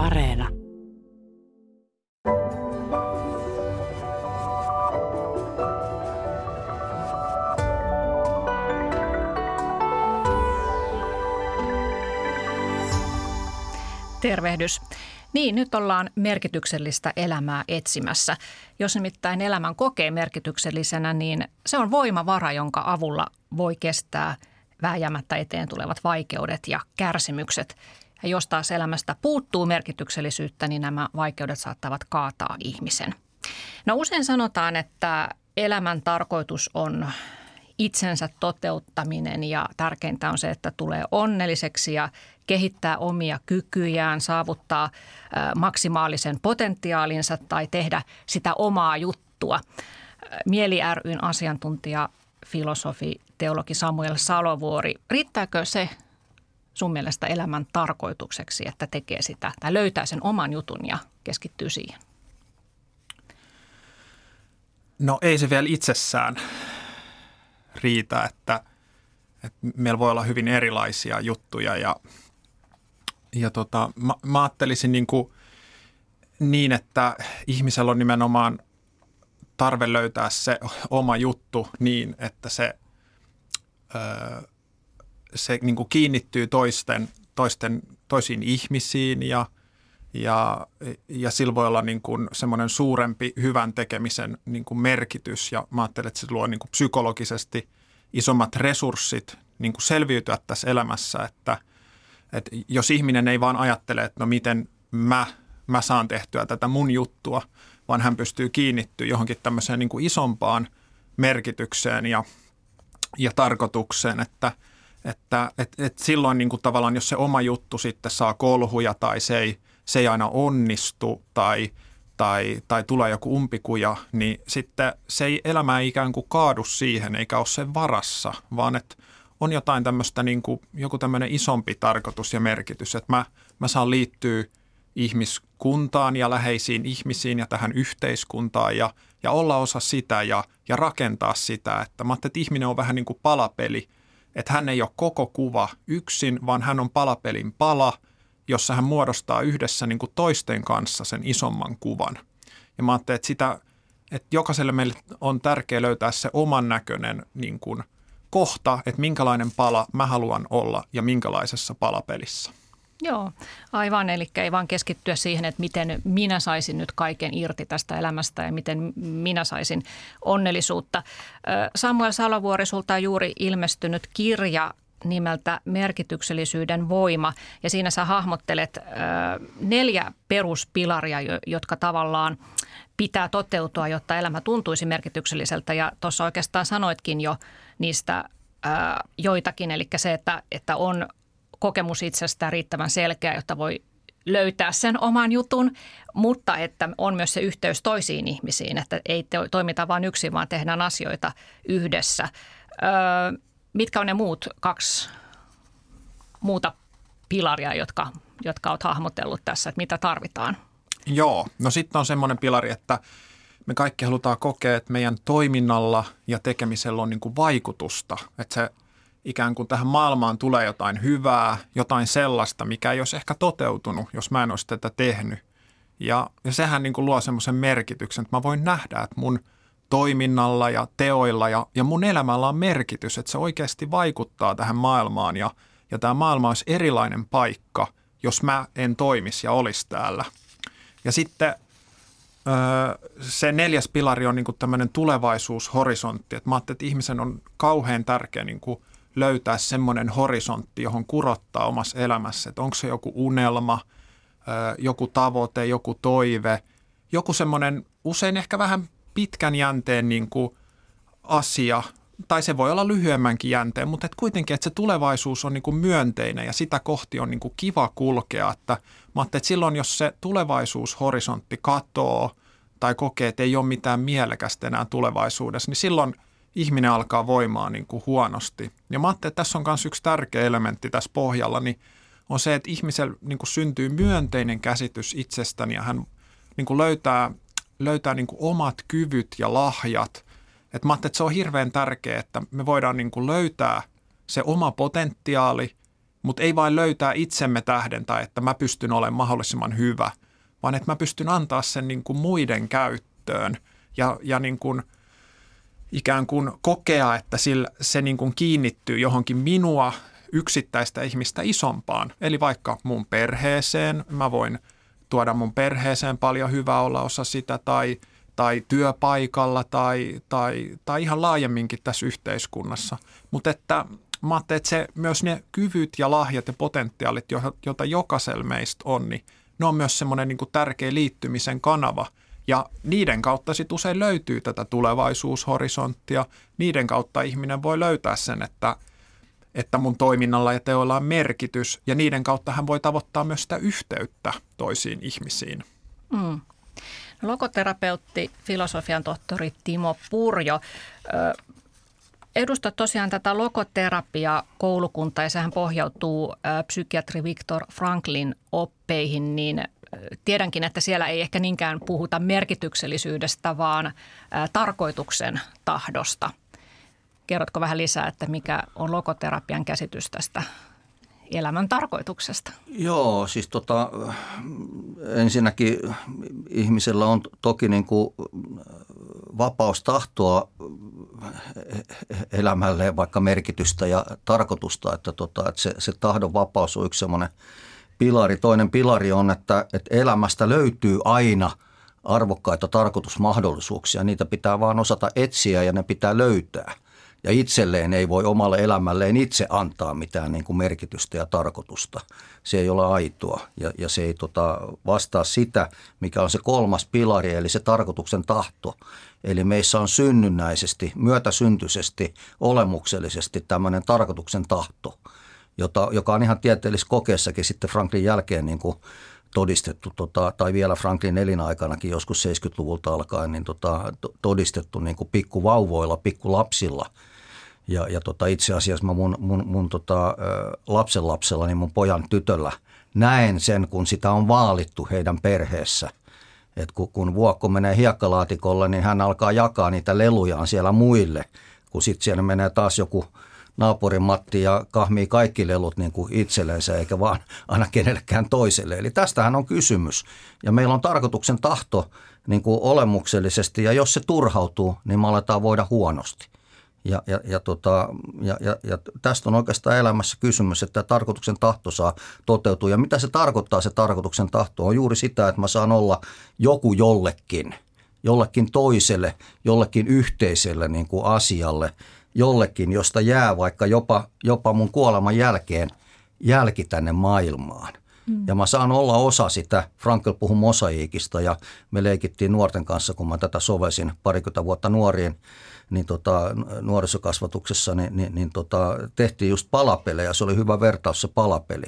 Areena. Tervehdys. Niin, nyt ollaan merkityksellistä elämää etsimässä. Jos nimittäin elämän kokee merkityksellisenä, niin se on voimavara, jonka avulla voi kestää vääjäämättä eteen tulevat vaikeudet ja kärsimykset. Ja jos taas elämästä puuttuu merkityksellisyyttä, niin nämä vaikeudet saattavat kaataa ihmisen. No usein sanotaan, että elämän tarkoitus on itsensä toteuttaminen ja tärkeintä on se, että tulee onnelliseksi ja kehittää omia kykyjään, saavuttaa maksimaalisen potentiaalinsa tai tehdä sitä omaa juttua. Mieli ryn asiantuntija, filosofi, teologi Samuel Salovuori, riittääkö se sun mielestä elämän tarkoitukseksi, että tekee sitä tai löytää sen oman jutun ja keskittyy siihen? No ei se vielä itsessään riitä, että, että meillä voi olla hyvin erilaisia juttuja ja, ja tota, mä, mä ajattelisin niin, kuin niin, että ihmisellä on nimenomaan tarve löytää se oma juttu niin, että se, öö, se niin kuin kiinnittyy toisten, toisten, toisiin ihmisiin ja, ja, ja sillä voi olla niin kuin semmoinen suurempi hyvän tekemisen niin kuin merkitys. Ja mä ajattelen, että se luo niin kuin psykologisesti isommat resurssit niin kuin selviytyä tässä elämässä, että, että jos ihminen ei vaan ajattele, että no miten mä, mä saan tehtyä tätä mun juttua, vaan hän pystyy kiinnittyä johonkin tämmöiseen niin kuin isompaan merkitykseen ja, ja tarkoitukseen, että, että et, et silloin niin kuin tavallaan, jos se oma juttu sitten saa kolhuja tai se ei, se ei aina onnistu tai, tai, tai tulee joku umpikuja, niin sitten se ei, elämä ei ikään kuin kaadu siihen eikä ole sen varassa, vaan että on jotain tämmöistä niin kuin, joku tämmöinen isompi tarkoitus ja merkitys, että mä, mä saan liittyä ihmiskuntaan ja läheisiin ihmisiin ja tähän yhteiskuntaan ja, ja olla osa sitä ja, ja rakentaa sitä. Että mä että ihminen on vähän niin kuin palapeli, että hän ei ole koko kuva yksin, vaan hän on palapelin pala, jossa hän muodostaa yhdessä niin kuin toisten kanssa sen isomman kuvan. Ja mä ajattelin, että, sitä, että jokaiselle meille on tärkeää löytää se oman näköinen niin kuin kohta, että minkälainen pala mä haluan olla ja minkälaisessa palapelissä. Joo, aivan. Eli ei vaan keskittyä siihen, että miten minä saisin nyt kaiken irti tästä elämästä ja miten minä saisin onnellisuutta. Samuel Salovuori, sulta on juuri ilmestynyt kirja nimeltä Merkityksellisyyden voima. Ja siinä sä hahmottelet neljä peruspilaria, jotka tavallaan pitää toteutua, jotta elämä tuntuisi merkitykselliseltä. Ja tuossa oikeastaan sanoitkin jo niistä joitakin, eli se, että, että on kokemus itsestään riittävän selkeä, jotta voi löytää sen oman jutun, mutta että on myös se yhteys toisiin ihmisiin, että ei toimita vain yksin, vaan tehdään asioita yhdessä. Öö, mitkä on ne muut kaksi muuta pilaria, jotka, jotka olet hahmotellut tässä, että mitä tarvitaan? Joo, no sitten on semmoinen pilari, että me kaikki halutaan kokea, että meidän toiminnalla ja tekemisellä on niin kuin vaikutusta, että se ikään kuin tähän maailmaan tulee jotain hyvää, jotain sellaista, mikä ei olisi ehkä toteutunut, jos mä en olisi tätä tehnyt. Ja, ja sehän niin kuin luo semmoisen merkityksen, että mä voin nähdä, että mun toiminnalla ja teoilla ja, ja mun elämällä on merkitys, että se oikeasti vaikuttaa tähän maailmaan ja, ja tämä maailma olisi erilainen paikka, jos mä en toimisi ja olisi täällä. Ja sitten se neljäs pilari on niin tämmöinen tulevaisuushorisontti. Että mä ajattelin, että ihmisen on kauhean tärkeä niin kuin löytää semmoinen horisontti, johon kurottaa omassa elämässä, että onko se joku unelma, joku tavoite, joku toive, joku semmoinen usein ehkä vähän pitkän jänteen niin kuin asia, tai se voi olla lyhyemmänkin jänteen, mutta et kuitenkin, että se tulevaisuus on niin kuin myönteinen ja sitä kohti on niin kuin kiva kulkea. Että mä että silloin, jos se tulevaisuushorisontti katoo tai kokee, että ei ole mitään mielekästä enää tulevaisuudessa, niin silloin – ihminen alkaa voimaa niin kuin huonosti. Ja mä ajattelin, että tässä on myös yksi tärkeä elementti tässä pohjalla, niin on se, että ihmisellä niin kuin syntyy myönteinen käsitys itsestäni ja hän niin kuin löytää, löytää niin kuin omat kyvyt ja lahjat. Et mä ajattelin, että se on hirveän tärkeää, että me voidaan niin kuin löytää se oma potentiaali mutta ei vain löytää itsemme tähden tai että mä pystyn olemaan mahdollisimman hyvä, vaan että mä pystyn antaa sen niin kuin muiden käyttöön ja, ja niin kuin ikään kuin kokea, että sillä, se niin kuin kiinnittyy johonkin minua yksittäistä ihmistä isompaan. Eli vaikka mun perheeseen, mä voin tuoda mun perheeseen paljon hyvää olla osa sitä tai, tai työpaikalla tai, tai, tai ihan laajemminkin tässä yhteiskunnassa. Mutta että mä että se, myös ne kyvyt ja lahjat ja potentiaalit, joita jokaisella meistä on, niin ne on myös semmoinen niin tärkeä liittymisen kanava. Ja niiden kautta sitten usein löytyy tätä tulevaisuushorisonttia. Niiden kautta ihminen voi löytää sen, että, että mun toiminnalla ja teoilla on merkitys. Ja niiden kautta hän voi tavoittaa myös sitä yhteyttä toisiin ihmisiin. Mm. Logoterapeutti, filosofian tohtori Timo Purjo edustat tosiaan tätä logoterapia koulukuntaa ja sehän pohjautuu psykiatri Viktor Franklin oppeihin, niin tiedänkin, että siellä ei ehkä niinkään puhuta merkityksellisyydestä, vaan tarkoituksen tahdosta. Kerrotko vähän lisää, että mikä on logoterapian käsitys tästä elämän tarkoituksesta? Joo, siis tota, ensinnäkin ihmisellä on toki niin kuin vapaus tahtoa elämälleen vaikka merkitystä ja tarkoitusta, että, tota, että se, se tahdon vapaus on yksi semmoinen pilari. Toinen pilari on, että, että elämästä löytyy aina arvokkaita tarkoitusmahdollisuuksia. Niitä pitää vaan osata etsiä ja ne pitää löytää – ja itselleen ei voi omalle elämälleen itse antaa mitään niin kuin merkitystä ja tarkoitusta. Se ei ole aitoa ja, ja se ei tota, vastaa sitä, mikä on se kolmas pilari, eli se tarkoituksen tahto. Eli meissä on synnynnäisesti, myötäsyntyisesti, olemuksellisesti tämmöinen tarkoituksen tahto, jota, joka on ihan tieteellisessä kokeessakin sitten Franklin jälkeen niin kuin todistettu, tota, tai vielä Franklin elinaikanakin joskus 70-luvulta alkaen, niin tota, todistettu niin kuin pikkuvauvoilla, pikkulapsilla – ja, ja tota, itse asiassa mä mun, mun, mun tota, lapsenlapsella, niin mun pojan tytöllä näen sen, kun sitä on vaalittu heidän perheessä. Et kun, kun vuokko menee hiekkalaatikolle, niin hän alkaa jakaa niitä lelujaan siellä muille, kun sitten siellä menee taas joku naapurin Matti ja kahmii kaikki lelut niin kuin itsellensä eikä vaan aina kenellekään toiselle. Eli tästähän on kysymys. Ja meillä on tarkoituksen tahto niin kuin olemuksellisesti ja jos se turhautuu, niin me aletaan voida huonosti. Ja, ja, ja, tota, ja, ja, ja tästä on oikeastaan elämässä kysymys, että tarkoituksen tahto saa toteutua. Ja mitä se tarkoittaa se tarkoituksen tahto? On juuri sitä, että mä saan olla joku jollekin, jollekin toiselle, jollekin yhteiselle niin kuin asialle, jollekin, josta jää vaikka jopa, jopa mun kuoleman jälkeen jälki tänne maailmaan. Mm. Ja mä saan olla osa sitä, Frankel puhui mosaiikista ja me leikittiin nuorten kanssa, kun mä tätä sovesin parikymmentä vuotta nuorien niin tota, nuorisokasvatuksessa niin, niin, niin tota, tehtiin just palapelejä. Se oli hyvä vertaus se palapeli.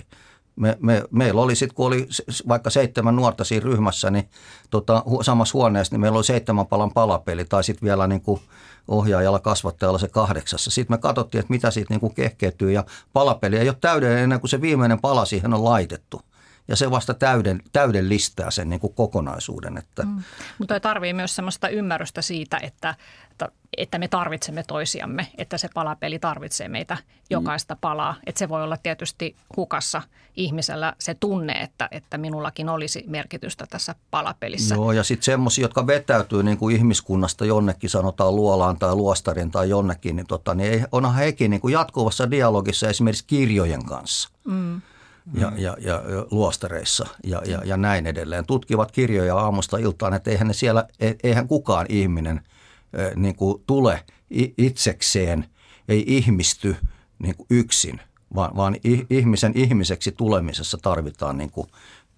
Me, me, meillä oli sitten, kun oli vaikka seitsemän nuorta siinä ryhmässä, niin tota, samassa huoneessa, niin meillä oli seitsemän palan palapeli tai sitten vielä niin kuin ohjaajalla kasvattajalla se kahdeksassa. Sitten me katsottiin, että mitä siitä niin kuin kehkeytyy ja palapeli ei ole täydellinen ennen kuin se viimeinen pala siihen on laitettu ja se vasta täyden, täydellistää sen niin kuin kokonaisuuden. Että. Mm. Mutta tarvii myös sellaista ymmärrystä siitä, että, että me tarvitsemme toisiamme, että se palapeli tarvitsee meitä jokaista palaa. Että se voi olla tietysti hukassa ihmisellä se tunne, että, että minullakin olisi merkitystä tässä palapelissä. Joo, ja sitten semmoisia, jotka vetäytyy niin kuin ihmiskunnasta jonnekin, sanotaan luolaan tai luostarin tai jonnekin, niin, tota, niin onhan hekin niin kuin jatkuvassa dialogissa esimerkiksi kirjojen kanssa. Mm ja, ja, ja luostareissa ja, ja, ja näin edelleen. Tutkivat kirjoja aamusta iltaan, että eihän, ne siellä, e, eihän kukaan ihminen niin kuin tule itsekseen, ei ihmisty niin kuin yksin, vaan, vaan ihmisen ihmiseksi tulemisessa tarvitaan niin kuin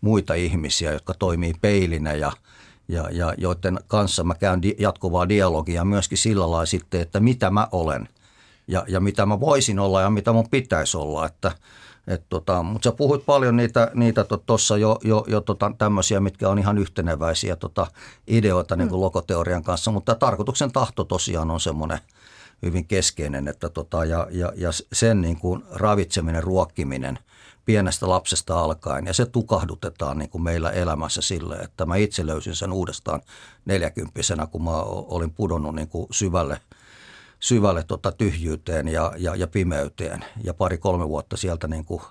muita ihmisiä, jotka toimii peilinä ja, ja, ja joiden kanssa mä käyn di, jatkuvaa dialogia myöskin sillä lailla sitten, että mitä mä olen ja, ja mitä mä voisin olla ja mitä mun pitäisi olla, että – tota, Mutta sä puhuit paljon niitä, niitä tuossa jo, jo, jo tota, tämmöisiä, mitkä on ihan yhteneväisiä tota, ideoita niin kuin mm. logoteorian kanssa, mutta tarkoituksen tahto tosiaan on semmoinen hyvin keskeinen, että tota, ja, ja, ja sen niin kuin ravitseminen, ruokkiminen pienestä lapsesta alkaen, ja se tukahdutetaan niin kuin meillä elämässä sille, että mä itse löysin sen uudestaan neljäkymppisenä, kun mä olin pudonnut niin kuin syvälle – syvälle tota tyhjyyteen ja, ja, ja pimeyteen. Ja pari-kolme vuotta sieltä niin kuin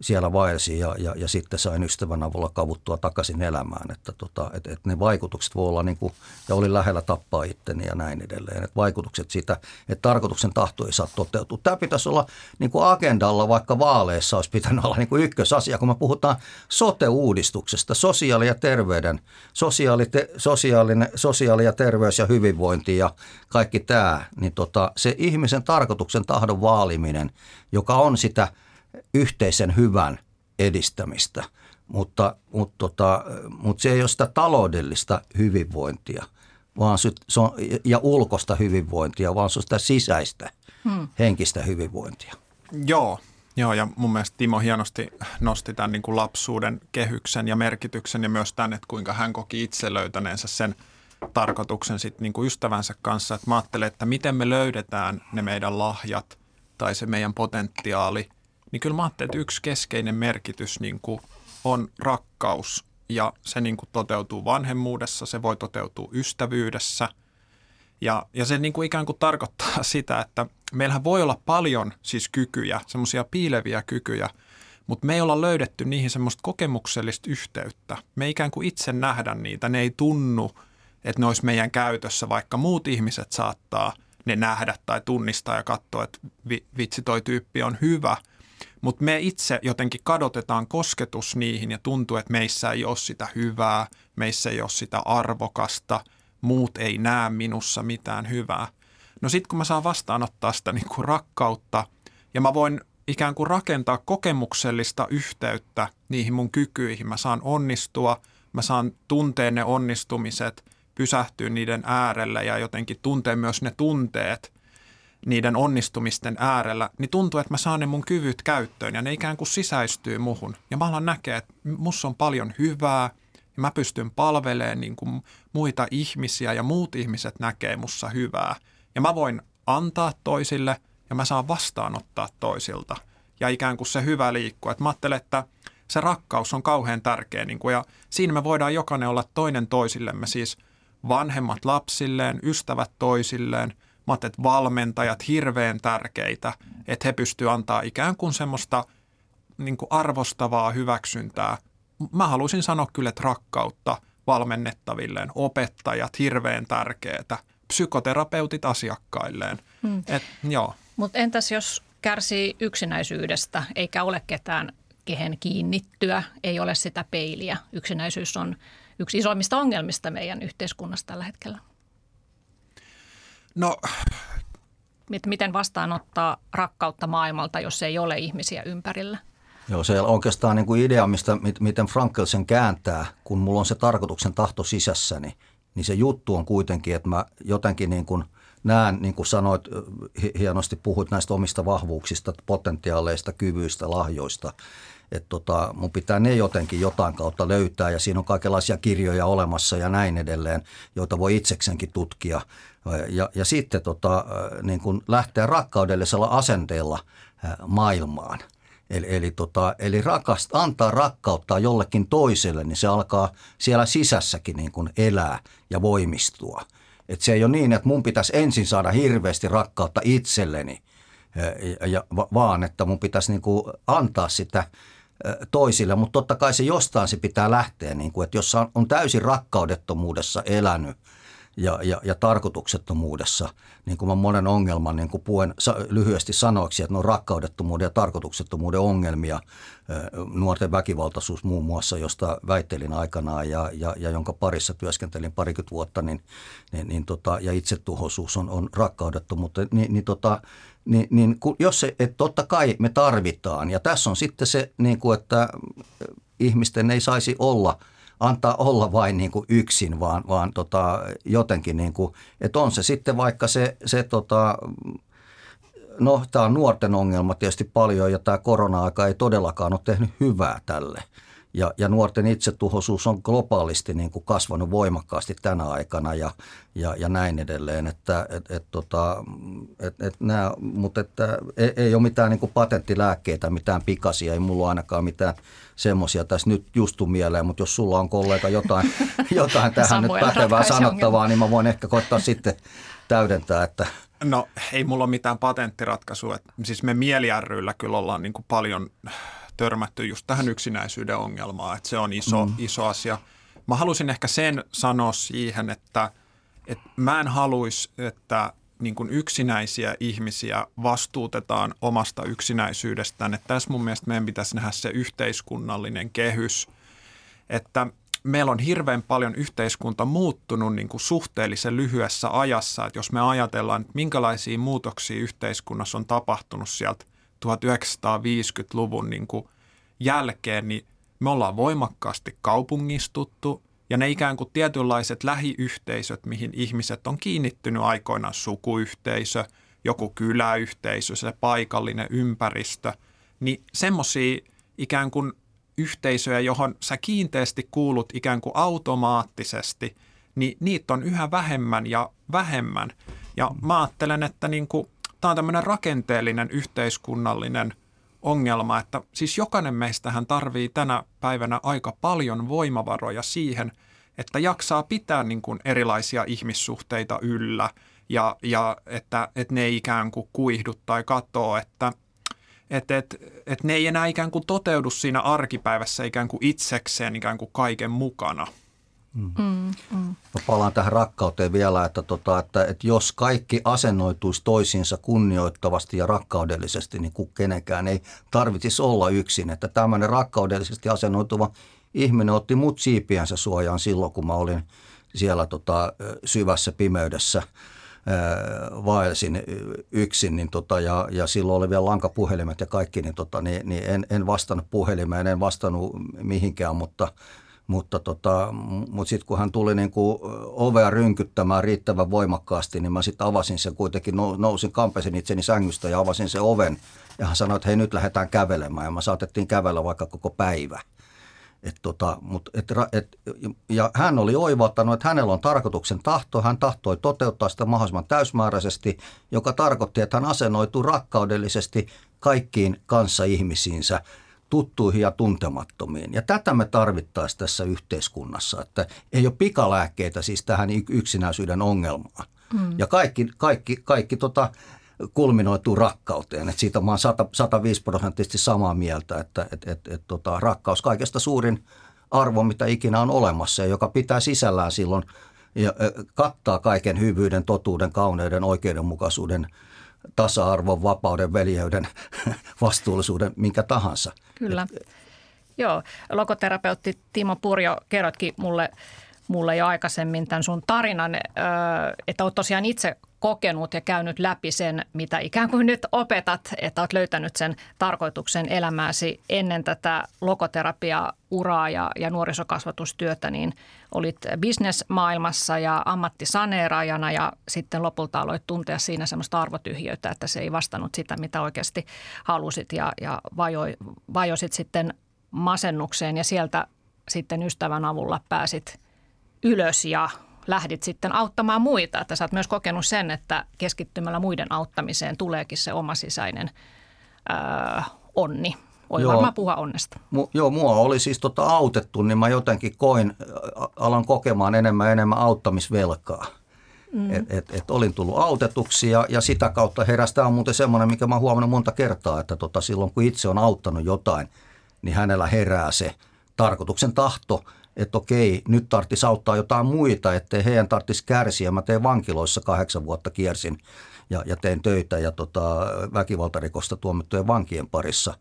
siellä vaelsi ja, ja, ja sitten sain ystävän avulla kavuttua takaisin elämään. Että tota, et, et ne vaikutukset voi olla, niin kuin, ja oli lähellä tappaa itteni ja näin edelleen. Et vaikutukset siitä, että tarkoituksen tahto ei saa toteutua. Tämä pitäisi olla niin kuin agendalla, vaikka vaaleissa olisi pitänyt olla niin kuin ykkösasia, kun me puhutaan sote-uudistuksesta, sosiaali- ja terveyden, sosiaali, te, sosiaalinen, sosiaali- ja terveys ja hyvinvointi ja kaikki tämä, niin tota, se ihmisen tarkoituksen tahdon vaaliminen, joka on sitä – yhteisen hyvän edistämistä, mutta, mutta, tota, mutta se ei ole sitä taloudellista hyvinvointia vaan se on, ja ulkosta hyvinvointia, vaan se on sitä sisäistä hmm. henkistä hyvinvointia. Joo, Joo, ja mun mielestä Timo hienosti nosti tämän niin kuin lapsuuden kehyksen ja merkityksen ja myös tämän, että kuinka hän koki itse löytäneensä sen tarkoituksen sit niin kuin ystävänsä kanssa. Että mä ajattelen, että miten me löydetään ne meidän lahjat tai se meidän potentiaali niin kyllä mä ajattelen, että yksi keskeinen merkitys niin kuin on rakkaus. Ja se niin kuin toteutuu vanhemmuudessa, se voi toteutua ystävyydessä. Ja, ja se niin kuin ikään kuin tarkoittaa sitä, että meillähän voi olla paljon siis kykyjä, semmoisia piileviä kykyjä, mutta me ei olla löydetty niihin semmoista kokemuksellista yhteyttä. Me ei ikään kuin itse nähdä niitä, ne ei tunnu, että ne olisi meidän käytössä, vaikka muut ihmiset saattaa ne nähdä tai tunnistaa ja katsoa, että vitsi toi tyyppi on hyvä – mutta me itse jotenkin kadotetaan kosketus niihin ja tuntuu, että meissä ei ole sitä hyvää, meissä ei ole sitä arvokasta, muut ei näe minussa mitään hyvää. No sitten kun mä saan vastaanottaa sitä niin kuin rakkautta ja mä voin ikään kuin rakentaa kokemuksellista yhteyttä niihin mun kykyihin, mä saan onnistua, mä saan tuntea ne onnistumiset, pysähtyä niiden äärelle ja jotenkin tuntea myös ne tunteet – niiden onnistumisten äärellä, niin tuntuu, että mä saan ne mun kyvyt käyttöön ja ne ikään kuin sisäistyy muhun. Ja mä alan näkeä, että mussa on paljon hyvää ja mä pystyn palvelemaan niin kuin muita ihmisiä ja muut ihmiset näkee mussa hyvää. Ja mä voin antaa toisille ja mä saan vastaanottaa toisilta ja ikään kuin se hyvä liikkua. Että mä ajattelen, että se rakkaus on kauhean tärkeä niin kuin, ja siinä me voidaan jokainen olla toinen toisillemme, siis vanhemmat lapsilleen, ystävät toisilleen – Mä että valmentajat hirveän tärkeitä, että he pystyvät antaa ikään kuin semmoista niin kuin arvostavaa hyväksyntää. Mä haluaisin sanoa kyllä, että rakkautta valmennettavilleen, opettajat hirveän tärkeitä, psykoterapeutit asiakkailleen. Hmm. Mutta entäs jos kärsii yksinäisyydestä eikä ole ketään kehen kiinnittyä, ei ole sitä peiliä. Yksinäisyys on yksi isoimmista ongelmista meidän yhteiskunnassa tällä hetkellä. No Miten vastaanottaa rakkautta maailmalta, jos ei ole ihmisiä ympärillä? Joo, se on oikeastaan niin kuin idea, mistä, miten Frankel sen kääntää, kun mulla on se tarkoituksen tahto sisässäni, niin se juttu on kuitenkin, että mä jotenkin niin kuin näen, niin kuin sanoit, hienosti puhuit näistä omista vahvuuksista, potentiaaleista, kyvyistä, lahjoista, että tota, mun pitää ne jotenkin jotain kautta löytää ja siinä on kaikenlaisia kirjoja olemassa ja näin edelleen, joita voi itseksenkin tutkia – ja, ja sitten tota, niin kuin lähteä rakkaudellisella asenteella maailmaan. Eli, eli, tota, eli rakast, antaa rakkautta jollekin toiselle, niin se alkaa siellä sisässäkin niin kuin elää ja voimistua. Et se ei ole niin, että mun pitäisi ensin saada hirveästi rakkautta itselleni, ja, ja, vaan että mun pitäisi niin antaa sitä toisille, mutta totta kai se jostain se pitää lähteä, niin kuin, että jos on, täysin rakkaudettomuudessa elänyt – ja, ja, ja tarkoituksettomuudessa, niin kuin mä monen ongelman niin kuin puen lyhyesti sanoiksi, että ne on rakkaudettomuuden ja tarkoituksettomuuden ongelmia, nuorten väkivaltaisuus muun muassa, josta väittelin aikanaan ja, ja, ja jonka parissa työskentelin parikymmentä vuotta, niin, niin, niin tota, ja itsetuhoisuus on, on rakkaudettomuutta, niin, niin, tota, niin, niin jos se, että totta kai me tarvitaan, ja tässä on sitten se, niin kuin, että ihmisten ei saisi olla – antaa olla vain niin kuin yksin, vaan, vaan tota, jotenkin, niin kuin, että on se sitten vaikka se, se tota, no tämä on nuorten ongelma tietysti paljon ja tämä korona-aika ei todellakaan ole tehnyt hyvää tälle – ja, ja nuorten itsetuhoisuus on globaalisti niin kuin kasvanut voimakkaasti tänä aikana ja, ja, ja näin edelleen. Että, et, et, tota, et, et nää, mutta että ei, ei ole mitään niin kuin patenttilääkkeitä, mitään pikaisia, ei mulla ainakaan mitään semmoisia tässä nyt justu mieleen, mutta jos sulla on kollega jotain, jotain tähän nyt pätevää sanottavaa, niin mä voin ehkä koittaa sitten täydentää, että No ei mulla ole mitään patenttiratkaisua. Siis me mieli kyllä ollaan niin kuin paljon törmätty just tähän yksinäisyyden ongelmaan, että se on iso, mm. iso asia. Mä halusin ehkä sen sanoa siihen, että, että mä en haluaisi, että niin kuin yksinäisiä ihmisiä vastuutetaan omasta yksinäisyydestään. Että tässä mun mielestä meidän pitäisi nähdä se yhteiskunnallinen kehys, että meillä on hirveän paljon yhteiskunta muuttunut niin kuin suhteellisen lyhyessä ajassa. Että jos me ajatellaan, että minkälaisia muutoksia yhteiskunnassa on tapahtunut sieltä 1950-luvun niin kuin jälkeen, niin me ollaan voimakkaasti kaupungistuttu ja ne ikään kuin tietynlaiset lähiyhteisöt, mihin ihmiset on kiinnittynyt aikoinaan, sukuyhteisö, joku kyläyhteisö, se paikallinen ympäristö, niin semmoisia ikään kuin yhteisöjä, johon sä kiinteästi kuulut ikään kuin automaattisesti, niin niitä on yhä vähemmän ja vähemmän. Ja mä ajattelen, että niin kuin, tämä on tämmöinen rakenteellinen yhteiskunnallinen ongelma, että siis jokainen meistähän tarvii tänä päivänä aika paljon voimavaroja siihen, että jaksaa pitää niin kuin erilaisia ihmissuhteita yllä ja, ja että, että ne ei ikään kuin kuihdu tai katoo, että – että et, et ne ei enää ikään kuin toteudu siinä arkipäivässä ikään kuin itsekseen ikään kuin kaiken mukana. Mm. Mm. Mä palaan tähän rakkauteen vielä, että, tota, että, että jos kaikki asennoituisi toisiinsa kunnioittavasti ja rakkaudellisesti, niin kenenkään ei tarvitsisi olla yksin. Että tämmöinen rakkaudellisesti asennoituva ihminen otti mut siipiänsä suojaan silloin, kun mä olin siellä tota, syvässä pimeydessä – vaelsin yksin niin tota, ja, ja silloin oli vielä lankapuhelimet ja kaikki, niin, tota, niin, niin en, en vastannut puhelimeen, en vastannut mihinkään, mutta, mutta, tota, mutta sitten kun hän tuli niin ovea rynkyttämään riittävän voimakkaasti, niin mä sitten avasin sen kuitenkin, nousin, kampesin itseni sängystä ja avasin sen oven. Ja hän sanoi, että hei nyt lähdetään kävelemään ja mä saatettiin kävellä vaikka koko päivä. Et tota, mut et, et, ja hän oli oivaltanut, että hänellä on tarkoituksen tahto. Hän tahtoi toteuttaa sitä mahdollisimman täysmääräisesti, joka tarkoitti, että hän asennoituu rakkaudellisesti kaikkiin kanssa ihmisiinsä tuttuihin ja tuntemattomiin. Ja tätä me tarvittaisiin tässä yhteiskunnassa, että ei ole pikalääkkeitä siis tähän yksinäisyyden ongelmaan. Mm. Ja kaikki, kaikki, kaikki tota, kulminoituu rakkauteen. Et siitä olen 100, 105 prosenttisesti samaa mieltä, että et, et, et, tota, rakkaus kaikesta suurin arvo, mitä ikinä on olemassa ja joka pitää sisällään silloin ja kattaa kaiken hyvyyden, totuuden, kauneuden, oikeudenmukaisuuden, tasa-arvon, vapauden, veljeyden, vastuullisuuden, minkä tahansa. Kyllä. Et, Joo, logoterapeutti Timo Purjo, kerrotkin mulle, mulle jo aikaisemmin tämän sun tarinan, että olet tosiaan itse kokenut ja käynyt läpi sen, mitä ikään kuin nyt opetat, että olet löytänyt sen tarkoituksen elämääsi ennen tätä logoterapia-uraa ja, ja nuorisokasvatustyötä, niin olit bisnesmaailmassa ja ammattisaneeraajana ja sitten lopulta aloit tuntea siinä semmoista arvotyhjöitä, että se ei vastannut sitä, mitä oikeasti halusit ja, ja vajoi, vajosit sitten masennukseen ja sieltä sitten ystävän avulla pääsit ylös ja lähdit sitten auttamaan muita. Että sä oot myös kokenut sen, että keskittymällä muiden auttamiseen tuleekin se oma sisäinen ää, onni. Voi joo, varmaan puhua onnesta. Mu, joo, mua oli siis tota autettu, niin mä jotenkin koin, alan kokemaan enemmän enemmän auttamisvelkaa. Mm. Et, et, et olin tullut autetuksi ja, ja sitä kautta heräsi. Tämä on muuten semmoinen, mikä mä oon huomannut monta kertaa, että tota, silloin kun itse on auttanut jotain, niin hänellä herää se tarkoituksen tahto – että okei, nyt tarvitsisi auttaa jotain muita, ettei heidän tarvitsisi kärsiä. Mä tein vankiloissa kahdeksan vuotta kiersin ja, ja tein töitä ja tota, väkivaltarikosta tuomittujen vankien parissa.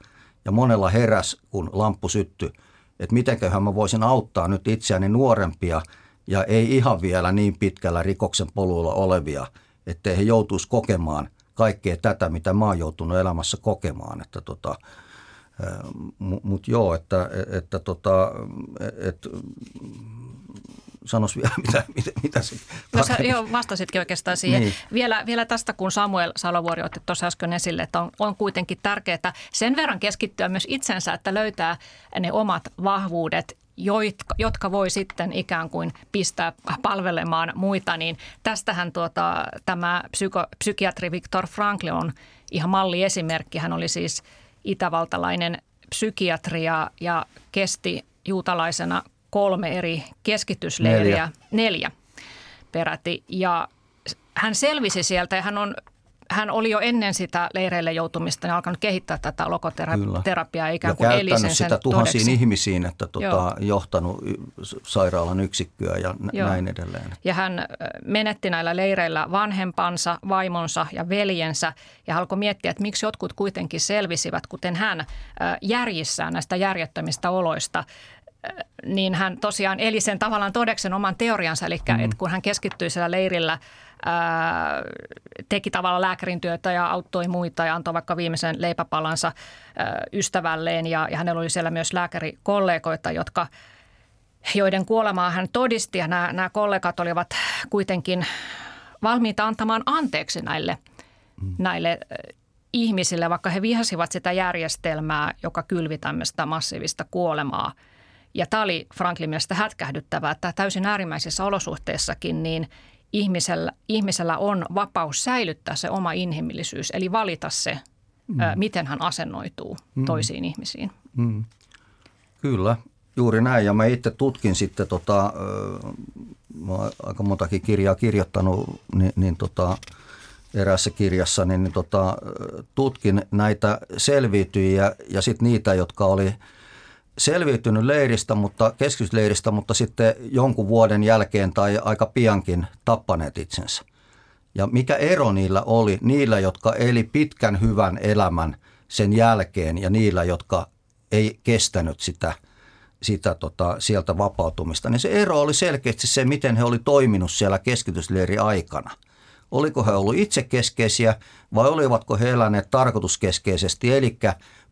Ja monella heräs, kun lamppu syttyi, että mitenköhän mä voisin auttaa nyt itseäni nuorempia ja ei ihan vielä niin pitkällä rikoksen poluilla olevia, ettei he joutuisi kokemaan kaikkea tätä, mitä mä oon joutunut elämässä kokemaan. Että tota, mutta joo, että, että tota, et, sanois vielä, mitä, mitä, mitä se... No sä jo vastasitkin oikeastaan siihen. Niin. Vielä, vielä tästä, kun Samuel Salovuori otti tuossa äsken esille, että on, on kuitenkin tärkeää sen verran keskittyä myös itsensä, että löytää ne omat vahvuudet jotka, jotka voi sitten ikään kuin pistää palvelemaan muita, niin tästähän tuota, tämä psyko, psykiatri Viktor Frankl on ihan malliesimerkki. Hän oli siis – itävaltalainen psykiatria ja kesti juutalaisena kolme eri keskitysleiriä, neljä, neljä peräti. Ja hän selvisi sieltä ja hän on hän oli jo ennen sitä leireille joutumista niin alkanut kehittää tätä lokoterapiaa ikään ja kuin eli sen sitä tuhansiin todeksi. ihmisiin, että tuota, johtanut sairaalan yksikköä ja Joo. näin edelleen. Ja hän menetti näillä leireillä vanhempansa, vaimonsa ja veljensä ja alkoi miettiä, että miksi jotkut kuitenkin selvisivät, kuten hän järjissään näistä järjettömistä oloista niin hän tosiaan eli sen tavallaan todeksen oman teoriansa, eli mm. että kun hän keskittyi siellä leirillä ää, teki tavallaan lääkärin työtä ja auttoi muita ja antoi vaikka viimeisen leipäpalansa ää, ystävälleen. Ja, ja hänellä oli siellä myös lääkärikollegoita, jotka, joiden kuolemaa hän todisti ja nämä, nämä kollegat olivat kuitenkin valmiita antamaan anteeksi näille, mm. näille ihmisille, vaikka he vihasivat sitä järjestelmää, joka kylvi tämmöistä massiivista kuolemaa. Ja tämä oli Franklin mielestä hätkähdyttävää, että täysin äärimmäisissä olosuhteissakin niin ihmisellä, ihmisellä on vapaus säilyttää se oma inhimillisyys, eli valita se, mm. ä, miten hän asennoituu mm. toisiin ihmisiin. Mm. Kyllä, juuri näin. Ja mä itse tutkin sitten, tota, mä aika montakin kirjaa kirjoittanut, niin, niin tota, eräässä kirjassa, niin, niin tota, tutkin näitä selviytyjiä ja sitten niitä, jotka oli – selviytynyt leiristä, mutta keskitysleiristä, mutta sitten jonkun vuoden jälkeen tai aika piankin tappaneet itsensä. Ja mikä ero niillä oli, niillä, jotka eli pitkän hyvän elämän sen jälkeen ja niillä, jotka ei kestänyt sitä, sitä tota, sieltä vapautumista, niin se ero oli selkeästi se, miten he oli toiminut siellä keskitysleiri aikana. Oliko he ollut itsekeskeisiä vai olivatko he eläneet tarkoituskeskeisesti, eli